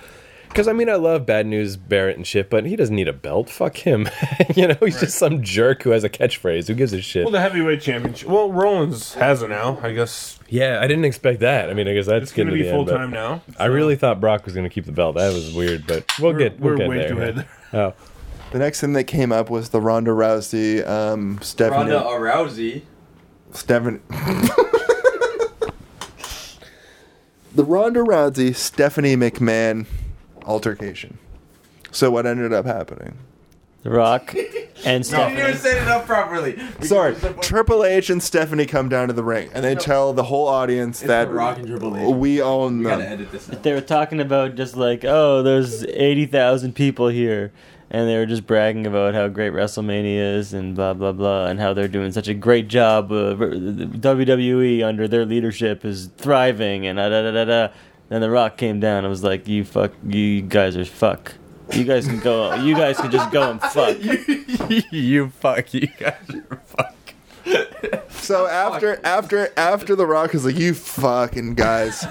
Because I mean, I love Bad News Barrett and shit, but he doesn't need a belt. Fuck him. you know, he's just some jerk who has a catchphrase. Who gives a shit? Well, the heavyweight championship. Well, Rollins has it now. I guess yeah, I didn't expect that. I mean, I guess that's it's going to getting be to the full end, time now. I really thought Brock was going to keep the belt. That was weird, but we'll We're- get we'll we're get way there. too ahead. Oh, The next thing that came up was the Ronda Rousey, um, Stephanie, Ronda Rousey. Stephanie. the Ronda Rousey Stephanie McMahon altercation. So what ended up happening? The Rock and Stephanie. You didn't even set it up properly. Sorry, Triple H and Stephanie come down to the ring, and they tell the whole audience that The Rock and Triple H. we own We gotta them. edit this out. They were talking about just like, oh, there's 80,000 people here. And they were just bragging about how great WrestleMania is and blah, blah, blah. And how they're doing such a great job. Uh, WWE under their leadership is thriving and da da da da da. Then The Rock came down and was like, you fuck, you guys are fuck. You guys can go, you guys can just go and fuck. you fuck you guys. are fuck. So after after after the Rock is like, "You fucking guys,"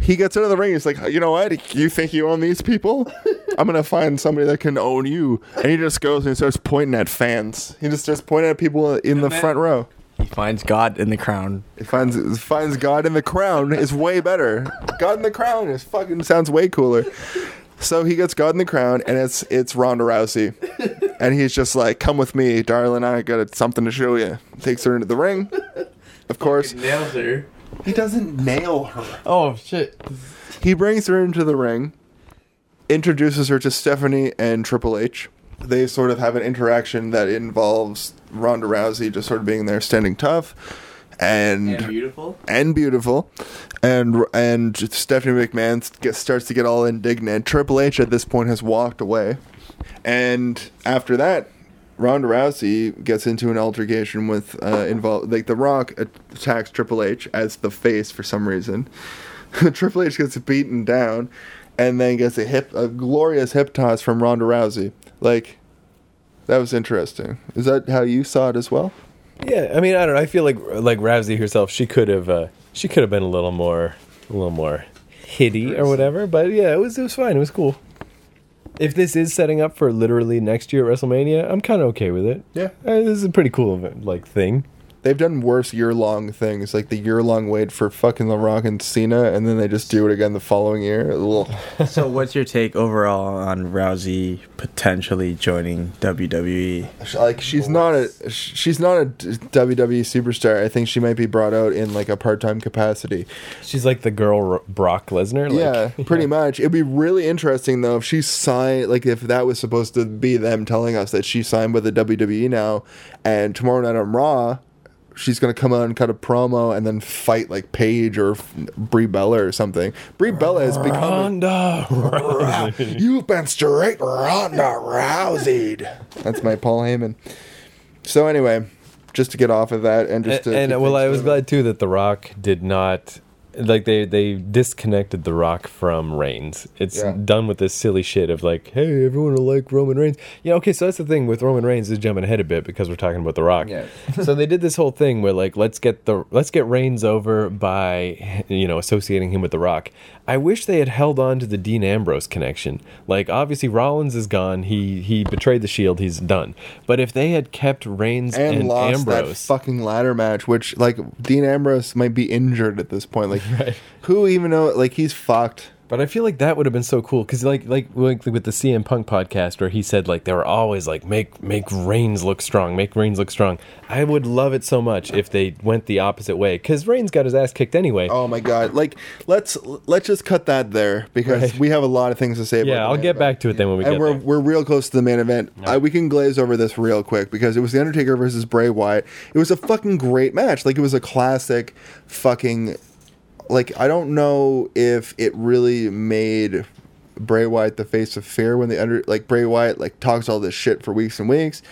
he gets out of the ring. He's like, "You know what? You think you own these people? I'm gonna find somebody that can own you." And he just goes and he starts pointing at fans. He just starts pointing at people in the then- front row. He finds God in the crown. He finds finds God in the crown is way better. God in the crown is fucking sounds way cooler. So he gets God in the crown, and it's it's Ronda Rousey, and he's just like, "Come with me, darling. I got something to show you." Takes her into the ring. Of course, He nails her. he doesn't nail her. Oh shit. He brings her into the ring, introduces her to Stephanie and Triple H. They sort of have an interaction that involves Ronda Rousey just sort of being there, standing tough, and And beautiful. and beautiful, and and Stephanie McMahon gets, starts to get all indignant. Triple H at this point has walked away, and after that, Ronda Rousey gets into an altercation with uh, involved like The Rock attacks Triple H as the face for some reason. Triple H gets beaten down, and then gets a hip a glorious hip toss from Ronda Rousey. Like that was interesting. Is that how you saw it as well? Yeah, I mean, I don't know. I feel like like Rousey herself, she could have uh, she could have been a little more a little more hitty or whatever. But yeah, it was it was fine. It was cool. If this is setting up for literally next year at WrestleMania, I'm kind of okay with it. Yeah. Uh, this is a pretty cool event, like thing. They've done worse year long things, like the year long wait for fucking The Rock and Cena, and then they just do it again the following year. So, what's your take overall on Rousey potentially joining? WWE? like she's not a she's not a WWE superstar. I think she might be brought out in like a part time capacity. She's like the girl R- Brock Lesnar. Like, yeah, pretty much. It'd be really interesting though if she signed, like if that was supposed to be them telling us that she signed with the WWE now, and tomorrow night on Raw, she's gonna come out and cut a promo and then fight like Paige or Brie Bella or something. Brie Bella has become. Ronda. You've been straight Ronda Rousey. That's my Paul Heyman. So anyway, just to get off of that and just and, to and, well, I was glad too that The Rock did not like they they disconnected The Rock from Reigns. It's Yeah. done with this silly shit of like, hey, everyone will like Roman Reigns. Yeah, okay, so that's the thing with Roman Reigns is jumping ahead a bit because we're talking about The Rock. Yeah. so they did this whole thing where like let's get the let's get Reigns over by you know associating him with The Rock. I wish they had held on to the Dean Ambrose connection. Like obviously Rollins is gone. He he betrayed the Shield. He's done. But if they had kept Reigns and, and, lost that fucking ladder match, which like Dean Ambrose might be injured at this point. Like, who even know? Like, he's fucked. But I feel like that would have been so cool because, like, like, like with the CM Punk podcast, where he said like they were always like make make Reigns look strong, make Reigns look strong. I would love it so much if they went the opposite way because Reigns got his ass kicked anyway. Oh my god! Like, let's let's just cut that there because Right. we have a lot of things to say. about yeah, I'll get event. back to it then when we and get we're there. we're real close to the main event. I, we can glaze over this real quick because it was the Undertaker versus Bray Wyatt. It was a fucking great match. Like it was a classic, fucking. Like I don't know if it really made Bray Wyatt the face of fear when the under like Bray Wyatt like talks all this shit for weeks and weeks.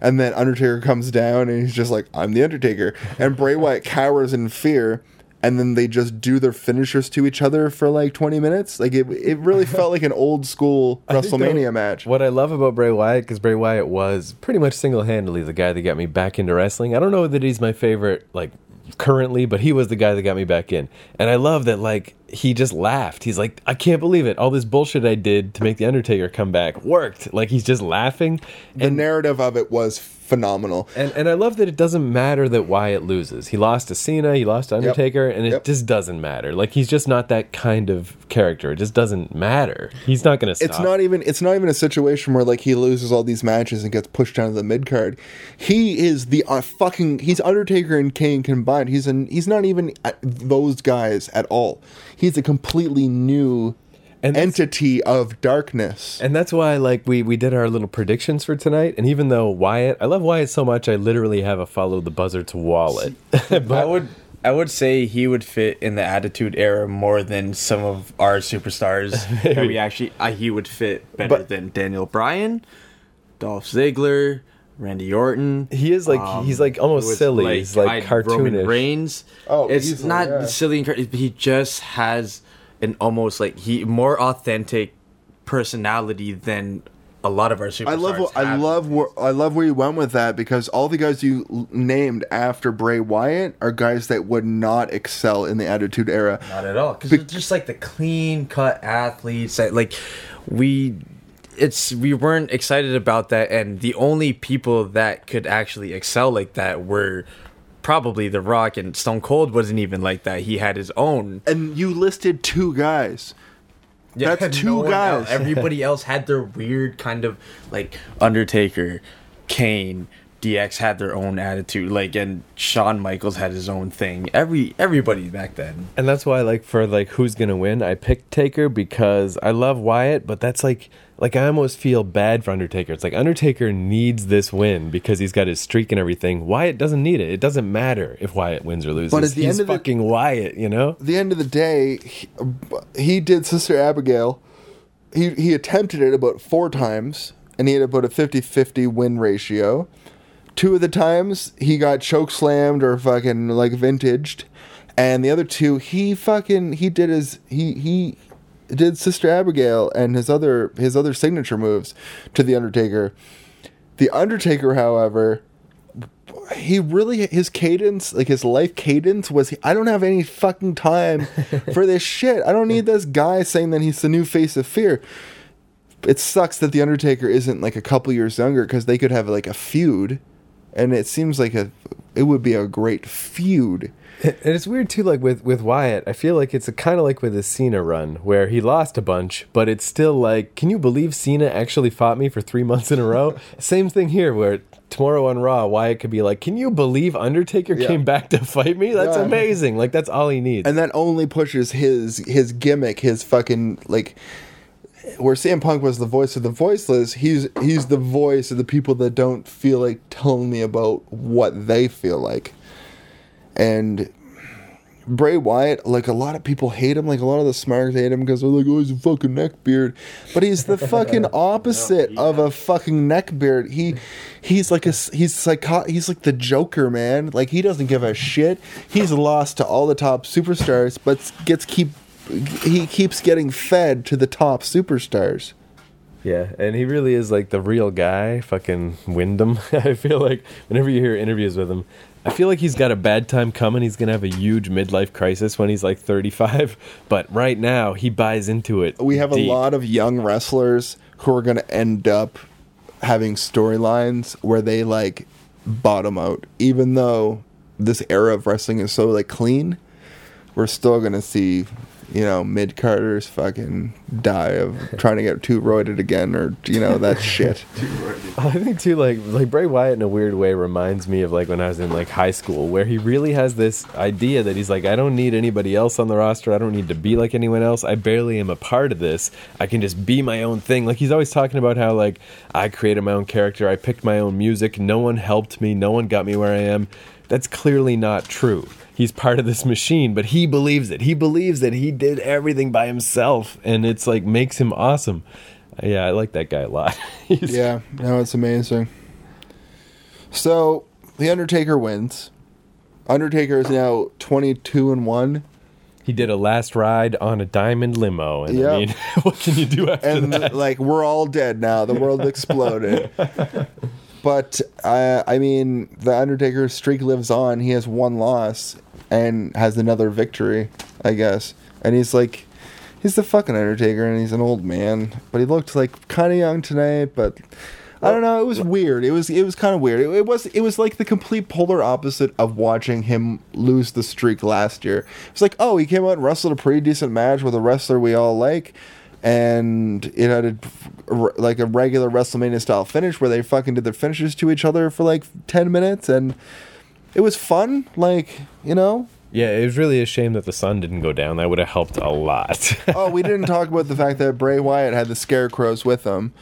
And then Undertaker comes down and he's just like, I'm the Undertaker. And Bray Wyatt cowers in fear. And then they just do their finishers to each other for like 20 minutes. Like it, it really felt like an old school WrestleMania match. What I love about Bray Wyatt, because Bray Wyatt was pretty much single handedly the guy that got me back into wrestling. I don't know that he's my favorite, like currently, but he was the guy that got me back in. And I love that, like, he just laughed. He's like, I can't believe it. All this bullshit I did to make The Undertaker come back worked. Like, he's just laughing. The narrative of it was phenomenal. And and I love that it doesn't matter that Wyatt loses. He lost to Cena, he lost to Undertaker, and it Yep. just doesn't matter. Like he's just not that kind of character. It just doesn't matter. He's not going to stop. It's not even it's not even a situation where like he loses all these matches and gets pushed down to the mid card. He is the uh, fucking he's Undertaker and Kane combined. He's an he's not even those guys at all. He's a completely new And entity of darkness. And that's why, like, we we did our little predictions for tonight. And even though Wyatt, I love Wyatt so much, I literally have a follow the buzzards to wallet. I would I would say he would fit in the Attitude Era more than some of our superstars that we actually. Uh, he would fit better But- than Daniel Bryan, Dolph Ziggler, Randy Orton. He is like Um, he's like almost with, silly. he's like I- Roman cartoonish. Reigns. Oh, it's easily, not yeah. silly. And car- he just has an almost like he more authentic personality than a lot of our superstars. I love I have. love where I love where you went with that because all the guys you l- named after Bray Wyatt are guys that would not excel in the Attitude Era. Not at all, because they're just like the clean cut athletes. That, like we, it's we weren't excited about that, and the only people that could actually excel like that were probably The Rock and Stone Cold. Wasn't even like that. He had his own. And you listed two guys. Yeah, That's two one guys. else- Everybody else had their weird kind of like Undertaker, Kane. DX had their own attitude, like, and Shawn Michaels had his own thing. Every everybody back then. And that's why, like, for like who's gonna win, I picked Taker because I love Wyatt, but that's like, like I almost feel bad for Undertaker. It's like Undertaker needs this win because he's got his streak and everything. Wyatt doesn't need it. It doesn't matter if Wyatt wins or loses. But at the he's end of the- fucking Wyatt, you know. The end of the day, he, he did Sister Abigail. He he attempted it about four times and he had about a 50-50 win ratio. Two of the times he got choke slammed or fucking like vintaged, and the other two he fucking he did his he he did Sister Abigail and his other his other signature moves to the Undertaker. The Undertaker, however, he really his cadence like his life cadence was i don't have any fucking time for this shit. I don't need this guy saying that he's the new face of fear. It sucks that the undertaker isn't like a couple years younger because they could have like a feud. And it seems like a it would be a great feud And it's weird too, like with with Wyatt. I feel like it's kind of like with his Cena run, where he lost a bunch, but it's still like, can you believe Cena actually fought me for three months in a row? Same thing here, where tomorrow on Raw, Wyatt could be like, can you believe Undertaker Yeah. came back to fight me? That's Yeah. amazing. Like that's all he needs. and that only pushes his his gimmick his fucking like where CM Punk was the voice of the voiceless, he's he's the voice of the people that don't feel like telling me about what they feel like. And Bray Wyatt, like a lot of people hate him, like a lot of the smarks hate him because they're like, oh, he's a fucking neckbeard. But he's the fucking opposite of a fucking neckbeard. He, he's like a, he's psycho, he's like the Joker, man. Like he doesn't give a shit. He's lost to all the top superstars, but gets keep, he keeps getting fed to the top superstars. Yeah, and he really is like the real guy, fucking Windham. I feel like whenever you hear interviews with him, I feel like he's got a bad time coming. He's gonna have a huge midlife crisis when he's like 35. But right now, he buys into it. we have deep. a lot of young wrestlers who are going to end up having storylines where they like bottom out even though this era of wrestling is so like clean we're still going to see you know mid carters fucking die of trying to get too roided again or you know that shit I think too, like like Bray Wyatt in a weird way reminds me of like when I was in like high school, where he really has this idea that he's like, I don't need anybody else on the roster. I don't need to be like anyone else. I barely am a part of this. I can just be my own thing. Like he's always talking about how like I created my own character. I picked my own music. No one helped me. No one got me where I am. That's clearly not true. He's part of this machine, but he believes it. He believes that he did everything by himself, and it's like makes him awesome. Yeah, I like that guy a lot. Yeah no it's amazing so the undertaker wins undertaker is now 22 and 1 He did a last ride on a diamond limo, and Yeah. I mean, what can you do after and that? like we're all dead now. The world exploded. But uh, I mean, the Undertaker's streak lives on. He has one loss and has another victory, I guess. And he's like, he's the fucking Undertaker, and he's an old man. But he looked like kind of young tonight. But I don't know. It was weird. It was it was kind of weird. It, it was it was like the complete polar opposite of watching him lose the streak last year. It's like, oh, he came out and wrestled a pretty decent match with a wrestler we all like, and it had a, like a regular WrestleMania style finish where they fucking did their finishes to each other for like ten minutes, and it was fun. Like you know. yeah, it was really a shame that the sun didn't go down. That would have helped a lot. oh, we didn't talk about the fact that Bray Wyatt had the scarecrows with him.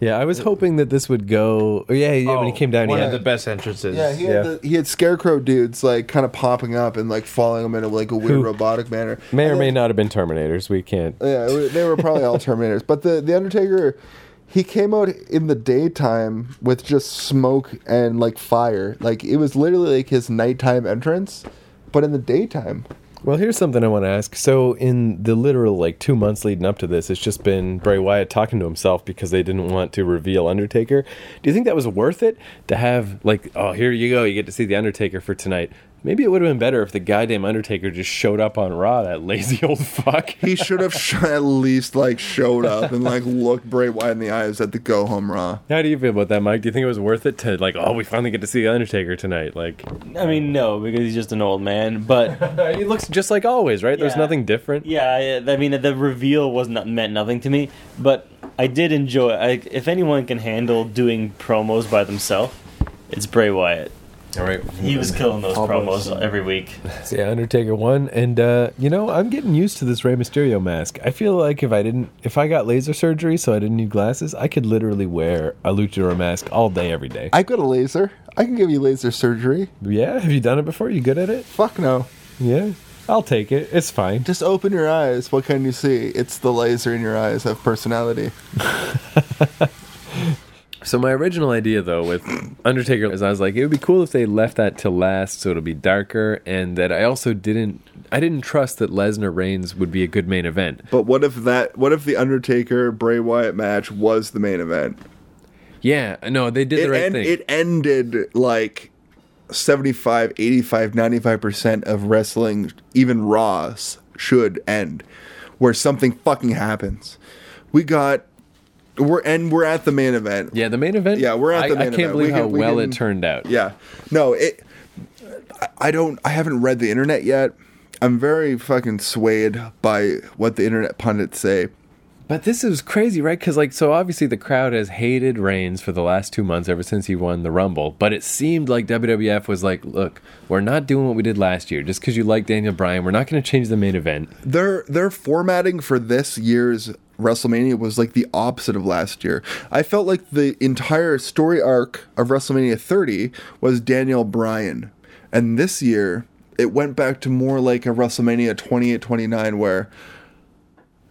Yeah, I was hoping that this would go. Oh, yeah, yeah. when he oh, came down, one yeah, of the best entrances. Yeah, he had, Yeah. The, he had scarecrow dudes like kind of popping up and like following him in a, like a weird Who robotic manner. may or And may not have been Terminators. We can't. Yeah, they were probably all Terminators. But the the Undertaker, he came out in the daytime with just smoke and like fire. Like it was literally like his nighttime entrance, but in the daytime. Well, here's something I want to ask. So, in the literal like two months leading up to this, it's just been Bray Wyatt talking to himself because they didn't want to reveal Undertaker. Do you think that was worth it to have like, oh, here you go, you get to see the Undertaker for tonight? Maybe it would have been better if the goddamn Undertaker just showed up on Raw. That lazy old fuck. He should have sh- at least like showed up and like looked Bray Wyatt in the eyes at the go home Raw. How do you feel about that, Mike? Do you think it was worth it to like, oh, we finally get to see the Undertaker tonight? Like, I mean, no, because he's just an old man. But he looks just like always, right? There's nothing different. yeah, I, I mean, the reveal was not meant nothing to me. But I did enjoy. I, if anyone can handle doing promos by themselves, it's Bray Wyatt. All right. He was killing those Almost. promos every week. Yeah, Undertaker won, and uh, you know I'm getting used to this Rey Mysterio mask. I feel like if I didn't, if I got laser surgery, so I didn't need glasses, I could literally wear a luchador mask all day, every day. I've got a laser. I can give you laser surgery. yeah, have you done it before? You good at it? Fuck no. Yeah, I'll take it. It's fine. Just open your eyes. What can you see? It's the laser in your eyes of personality. So my original idea though with Undertaker is I was like it would be cool if they left that to last so it'll be darker and that I also didn't I didn't trust that Lesnar Reigns would be a good main event. But what if that? What if the Undertaker Bray Wyatt match was the main event? Yeah, no, they did It, the right end, thing. it ended like 75, 85, 95% of wrestling, even Raws, should end, where something fucking happens. We got we're and we're at the main event. yeah, the main event. Yeah, we're at the I main event. I can't event. believe We how can- we well can- it turned out. Yeah. No, it. I- don't. I haven't read the internet yet. I'm very fucking swayed by what the internet pundits say. But this is crazy, right? Because like, so obviously the crowd has hated Reigns for the last two months ever since he won the Rumble. But it seemed like WWF was like, look, we're not doing what we did last year. Just because you like Daniel Bryan, we're not going to change the main event. Their their formatting for this year's WrestleMania was like the opposite of last year. I felt like the entire story arc of WrestleMania 30 was Daniel Bryan. And this year it went back to more like a WrestleMania 28 29 where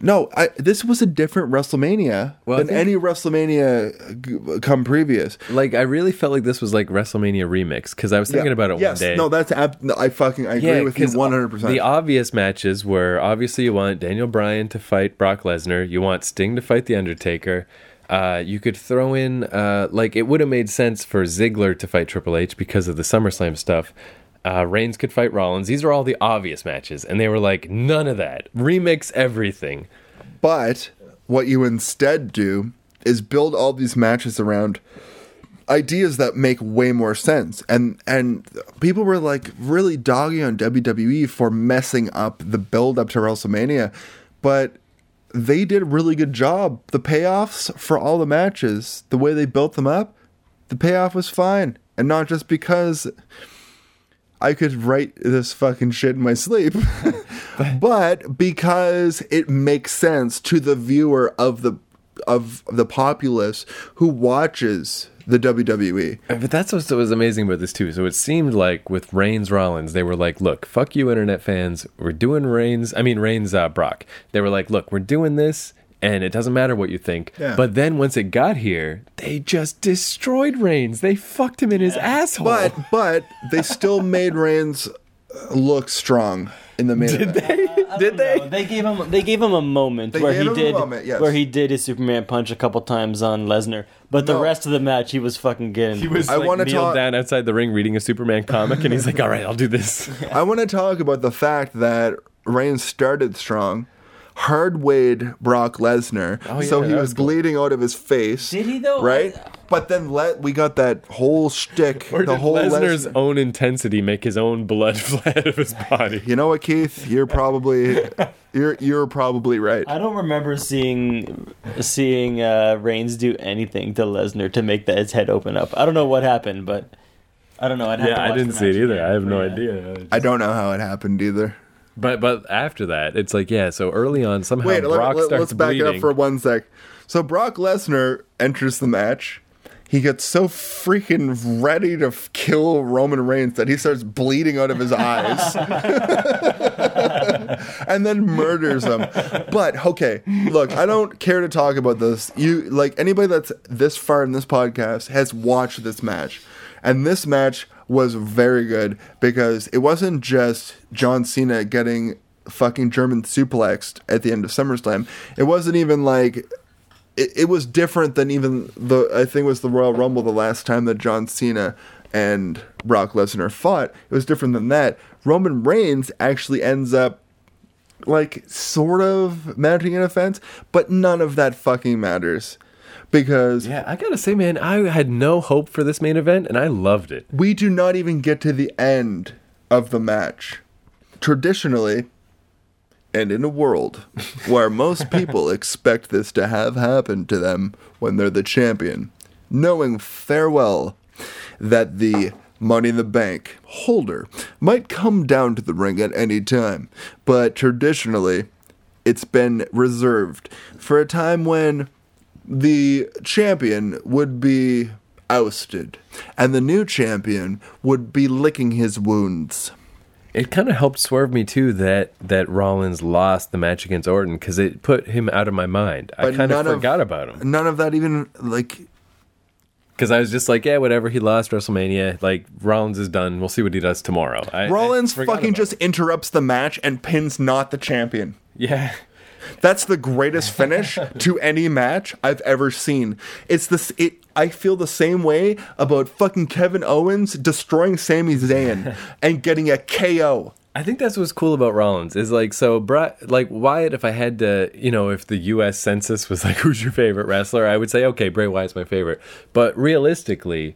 no, I, this was a different WrestleMania Well, than any WrestleMania come previous. Like, I really felt like this was like WrestleMania remix because I was thinking Yeah. about it yes, one day. No, that's ab- no, I fucking I agree with you 'cause 100%. The obvious matches were obviously you want Daniel Bryan to fight Brock Lesnar, you want Sting to fight The Undertaker. Uh, you could throw in uh, like it would have made sense for Ziggler to fight Triple H because of the SummerSlam stuff. Uh, Reigns could fight Rollins. These are all the obvious matches, and they were like none of that. Remix everything. But what you instead do is build all these matches around ideas that make way more sense. And and people were like really dogging on WWE for messing up the build up to WrestleMania, but they did a really good job. The payoffs for all the matches, the way they built them up, the payoff was fine. And not just because I could write this fucking shit in my sleep, but because it makes sense to the viewer of the of the populace who watches the. WWE. But that's what was amazing about this too. So it seemed like with Reigns Rollins, they were like, "Look, fuck you, internet fans. We're doing Reigns. I mean Reigns uh, Brock. They were like, look, we're doing this, and it doesn't matter what you think. Yeah. But then once it got here, they just destroyed Reigns. They fucked him in his asshole. But but they still made Reigns look strong in the main did event. they? Did they? No, they gave him they gave him a moment They where he did moment, yes. where he did his Superman punch a couple times on Lesnar, but the No. rest of the match he was fucking getting. He was I like wanna kneeled talk- down outside the ring reading a Superman comic, and he's like, "All right, I'll do this." I want to talk about the fact that Reigns started strong. Hard weighed Brock Lesnar, Oh, yeah, so he was, was cool. bleeding out of his face. Did he, though? Right, but then let we got that whole shtick. Or the did whole Lesnar's Lesnar- own intensity make his own blood fly out of his body? You know what, Keith? You're probably you're you're probably right. I don't remember seeing seeing uh, Reigns do anything to Lesnar to make that his head open up. I don't know what happened, but I don't know. I'd have Yeah, to I didn't see it either. I have no but yeah. idea. I don't know how it happened either. But but after that, it's like yeah. So early on, somehow Wait, Brock let, starts us back bleeding. it up for one sec. So Brock Lesnar enters the match. He gets so freaking ready to f- kill Roman Reigns that he starts bleeding out of his eyes. and then murders him. But okay, look, I don't care to talk about this. You like anybody that's this far in this podcast has watched this match. And this match was very good because it wasn't just John Cena getting fucking German suplexed at the end of SummerSlam. It wasn't even like it, it was different than even the I think it was the Royal Rumble the last time that John Cena and Brock Lesnar fought. It was different than that. Roman Reigns actually ends up like sort of mounting an offense, but none of that fucking matters because yeah, I gotta say, man, I had no hope for this main event, and I loved it. we do not even get to the end of the match. Traditionally, and in a world where most people expect this to have happened to them when they're the champion, knowing farewell that the Money in the Bank holder might come down to the ring at any time, but traditionally, it's been reserved for a time when the champion would be ousted and the new champion would be licking his wounds. It kind of helped swerve me too that that Rollins lost the match against Orton because it put him out of my mind. I kind of forgot about him. None of that even like because I was just like, yeah, whatever. He lost WrestleMania. Like Rollins is done. We'll see what he does tomorrow. I, I Rollins forgot fucking just it. interrupts the match and pins not the champion. yeah. That's the greatest finish to any match I've ever seen. It's this. It. I feel the same way about fucking Kevin Owens destroying Sami Zayn and getting a KO. I think that's what's cool about Rollins is like so Bri- like Wyatt if I had to you know if the US census was like who's your favorite wrestler I would say okay Bray Wyatt's my favorite but realistically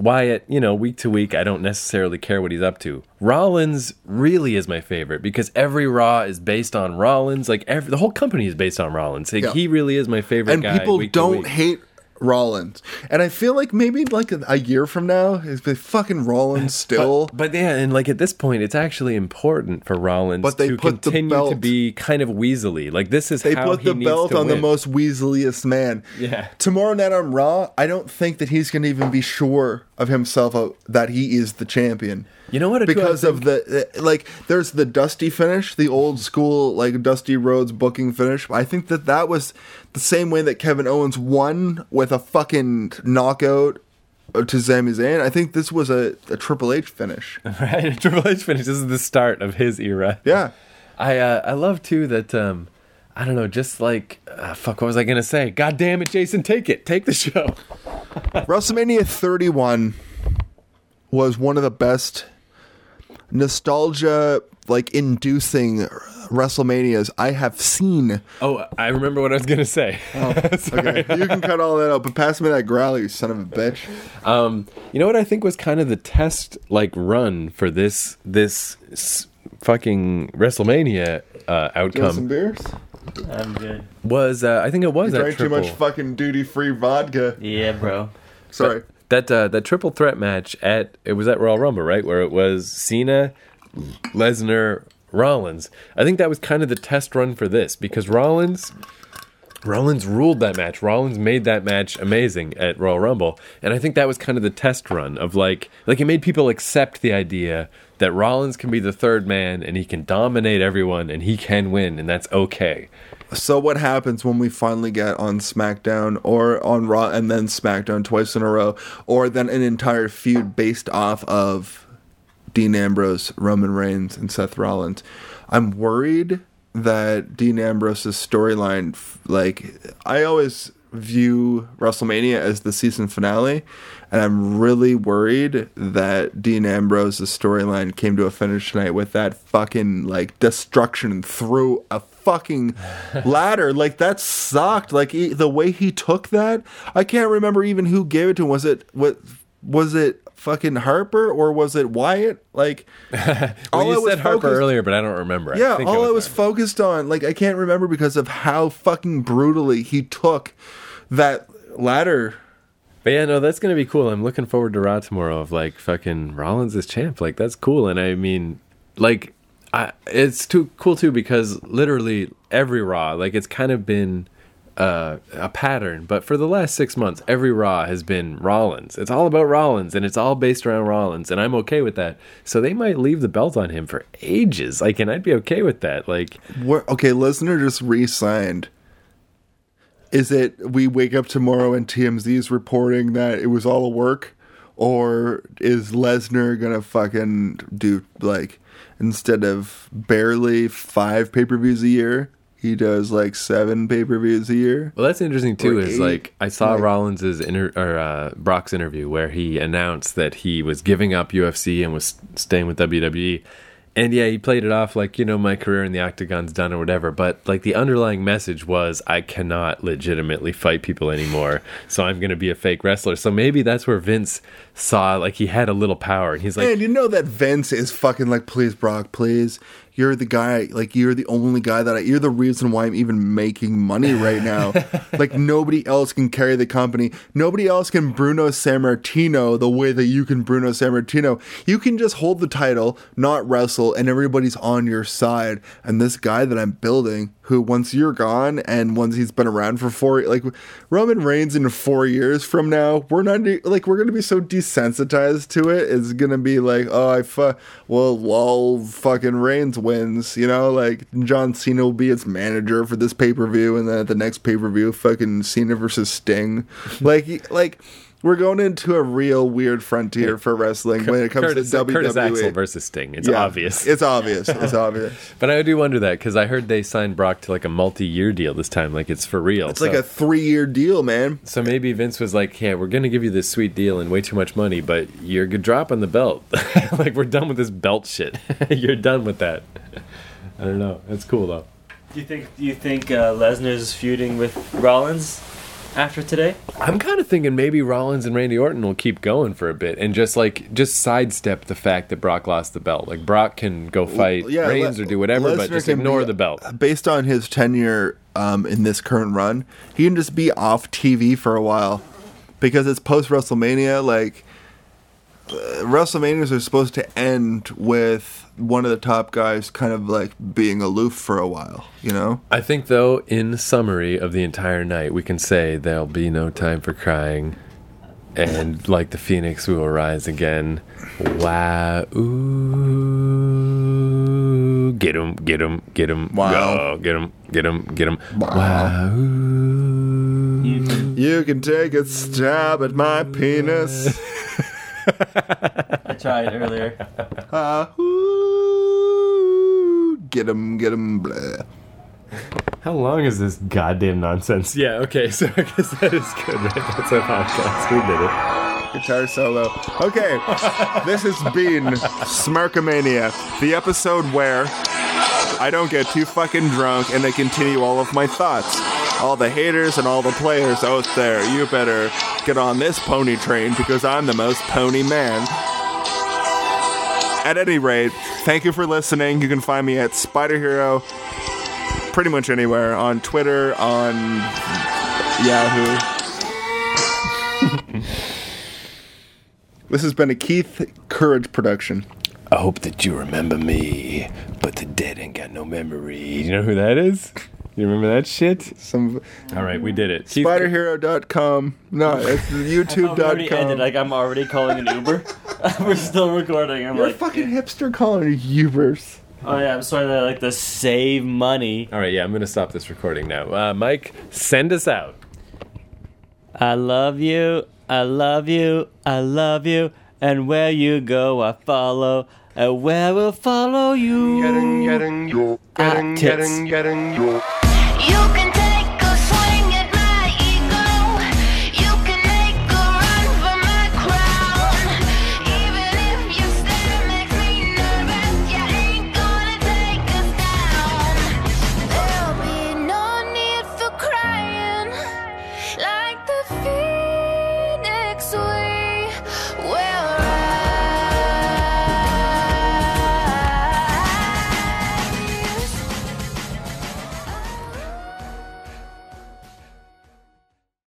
Wyatt you know week to week I don't necessarily care what he's up to. Rollins really is my favorite because every Raw is based on Rollins. Like every, the whole company is based on Rollins. Like, Yeah. he really is my favorite and people don't hate Rollins. And I feel like maybe like a, a year from now, it's been fucking Rollins still. But, but yeah, and like at this point, it's actually important for Rollins But they to put the continue to be kind of weaselly. Like this is they how put he the belt on the most Weaseliest man. Yeah. Tomorrow night on Raw, I don't think that he's going to even be sure of himself uh, that he is the champion. You know what? Because of the like, there's the Dusty finish, the old school like Dusty Rhodes booking finish. I think that that was the same way that Kevin Owens won with a fucking knockout to Sami Zayn. I think this was a, a Triple H finish. right, Triple H finish. This is the start of his era. Yeah. I uh, I love too that um I don't know, just like uh, fuck. What was I gonna say? God damn it, Jason, take it, take the show. WrestleMania 31 was one of the best nostalgia like inducing WrestleManias I have seen. Oh, I remember what I was gonna say. Okay, you can cut all that out, but pass me that growler, you son of a bitch. Um, you know what I think was kind of the test like run for this this s- fucking WrestleMania uh, You want some outcome beers? I'm good. was uh, I think it was You that drank too much fucking duty free vodka. Yeah, bro. Sorry. That uh, that triple threat match at it was at Royal Rumble right where it was Cena, Lesnar, Rollins. I think that was kind of the test run for this because Rollins. Rollins ruled that match. Rollins made that match amazing at Royal Rumble, and I think that was kind of the test run of like, like it made people accept the idea that Rollins can be the third man and he can dominate everyone and he can win, and that's okay. So what happens when we finally get on SmackDown or on Raw and then SmackDown twice in a row, or then an entire feud based off of Dean Ambrose, Roman Reigns, and Seth Rollins? I'm worried that Dean Ambrose's storyline, like I always view WrestleMania as the season finale, and I'm really worried that Dean Ambrose's storyline came to a finish tonight with that fucking like destruction through a fucking ladder. Like that sucked. Like he, the way he took that, I can't remember even who gave it to him. Was it what? Was it fucking Harper or was it Wyatt? Like Well, all I you was said Harper focused- earlier, but I don't remember. yeah, think all I was Harper. focused on, like, I can't remember because of how fucking brutally he took that ladder. But yeah, no, that's gonna be cool. I'm looking forward to Raw tomorrow. Of like fucking Rollins is champ. Like that's cool. And I mean, like, I, it's too cool too because literally every Raw, like, it's kind of been uh, a pattern. But for the last six months, every Raw has been Rollins. It's all about Rollins, and it's all based around Rollins, and I'm okay with that. So they might leave the belt on him for ages. Like, and I'd be okay with that. Like, Where, okay, listener just re signed. Is it we wake up tomorrow and TMZ's reporting that it was all a work? Or is Lesnar gonna fucking do, like, instead of barely five pay per views a year, he does like seven pay per views a year? Well, that's interesting too. Or Is eight, like I saw like- Rollins's inter or uh, Brock's interview where he announced that he was giving up UFC and was staying with WWE. And yeah, he played it off like you know my career in the octagon's done or whatever. But like the underlying message was I cannot legitimately fight people anymore, so I'm going to be a fake wrestler. So maybe that's where Vince saw like he had a little power, and he's like, and you know that Vince is fucking like, please, Brock, please. You're the guy, like, you're the only guy that I, you're the reason why I'm even making money right now. like, nobody else can carry the company. Nobody else can Bruno Sammartino the way that you can Bruno Sammartino. You can just hold the title, not wrestle, and everybody's on your side. And this guy that I'm building, who once you're gone and once he's been around for four, like, Roman Reigns in four years from now, we're not, like, we're to be so desensitized to it. It's to be like, oh, I, fu- well, lol, fucking Reigns wins, you know? Like, John Cena will be its manager for this pay per view, and then at the next pay per view, fucking Cena versus Sting. like, like, we're going into a real weird frontier for wrestling when it comes Curtis, to WWE. Curtis Axel versus Sting. It's Yeah, obvious. It's obvious. It's obvious. but I do wonder that because I heard they signed Brock to like a multi-year deal this time, like it's for real. It's like a three-year deal, man. So maybe Vince was like, "Yeah, we're gonna give you this sweet deal and way too much money, but you're good dropping the belt. like we're done with this belt shit. you're done with that." I don't know. That's cool though. Do you think? Do you think uh, Lesnar's feuding with Rollins after today? I'm kind of thinking maybe Rollins and Randy Orton will keep going for a bit and just like just sidestep the fact that Brock lost the belt. Like Brock can go fight yeah, Reigns Le- or do whatever, but just ignore be- the belt. Based on his tenure um, in this current run, he can just be off TV for a while because it's post WrestleMania. Like uh, WrestleManias are supposed to end with one of the top guys kind of like being aloof for a while. You know? I think though, in summary of the entire night, we can say there'll be no time for crying. And like the phoenix, we will rise again. Wow! Ooh, get him! Get him! Get him! Wow. Go, get him! Get him! Get him! Wow. Wow! You can take a stab at my penis. I tried earlier. Ah, ooh, get him, get him, blah. How long is this goddamn nonsense? Yeah. Okay. So I guess that is good, right? That's our podcast. We did it. Guitar solo. Okay, this has been Smarkamania, the episode where I don't get too fucking drunk and I continue all of my thoughts. All the haters and all the players out there, you better get on this pony train because I'm the most pony man. At any rate, thank you for listening. You can find me at Spider Hero pretty much anywhere on Twitter, on Yahoo. This has been a Keith Courage production. I hope that you remember me, but the dead ain't got no memory. You know who that is? You remember that shit? Some All right, we did it. Keith- spiderhero.com. No, it's We already ended. Like I'm already calling an Uber. We're still recording. I'm You're like, a fucking hipster calling Ubers. oh yeah, I'm sorry that I like to save money. All right, yeah, I'm gonna stop this recording now. Uh, Mike, send us out. I love you. I love you. I love you. And where you go, I follow. And where will follow you? getting, getting, you, getting, tits. getting, getting, you. You can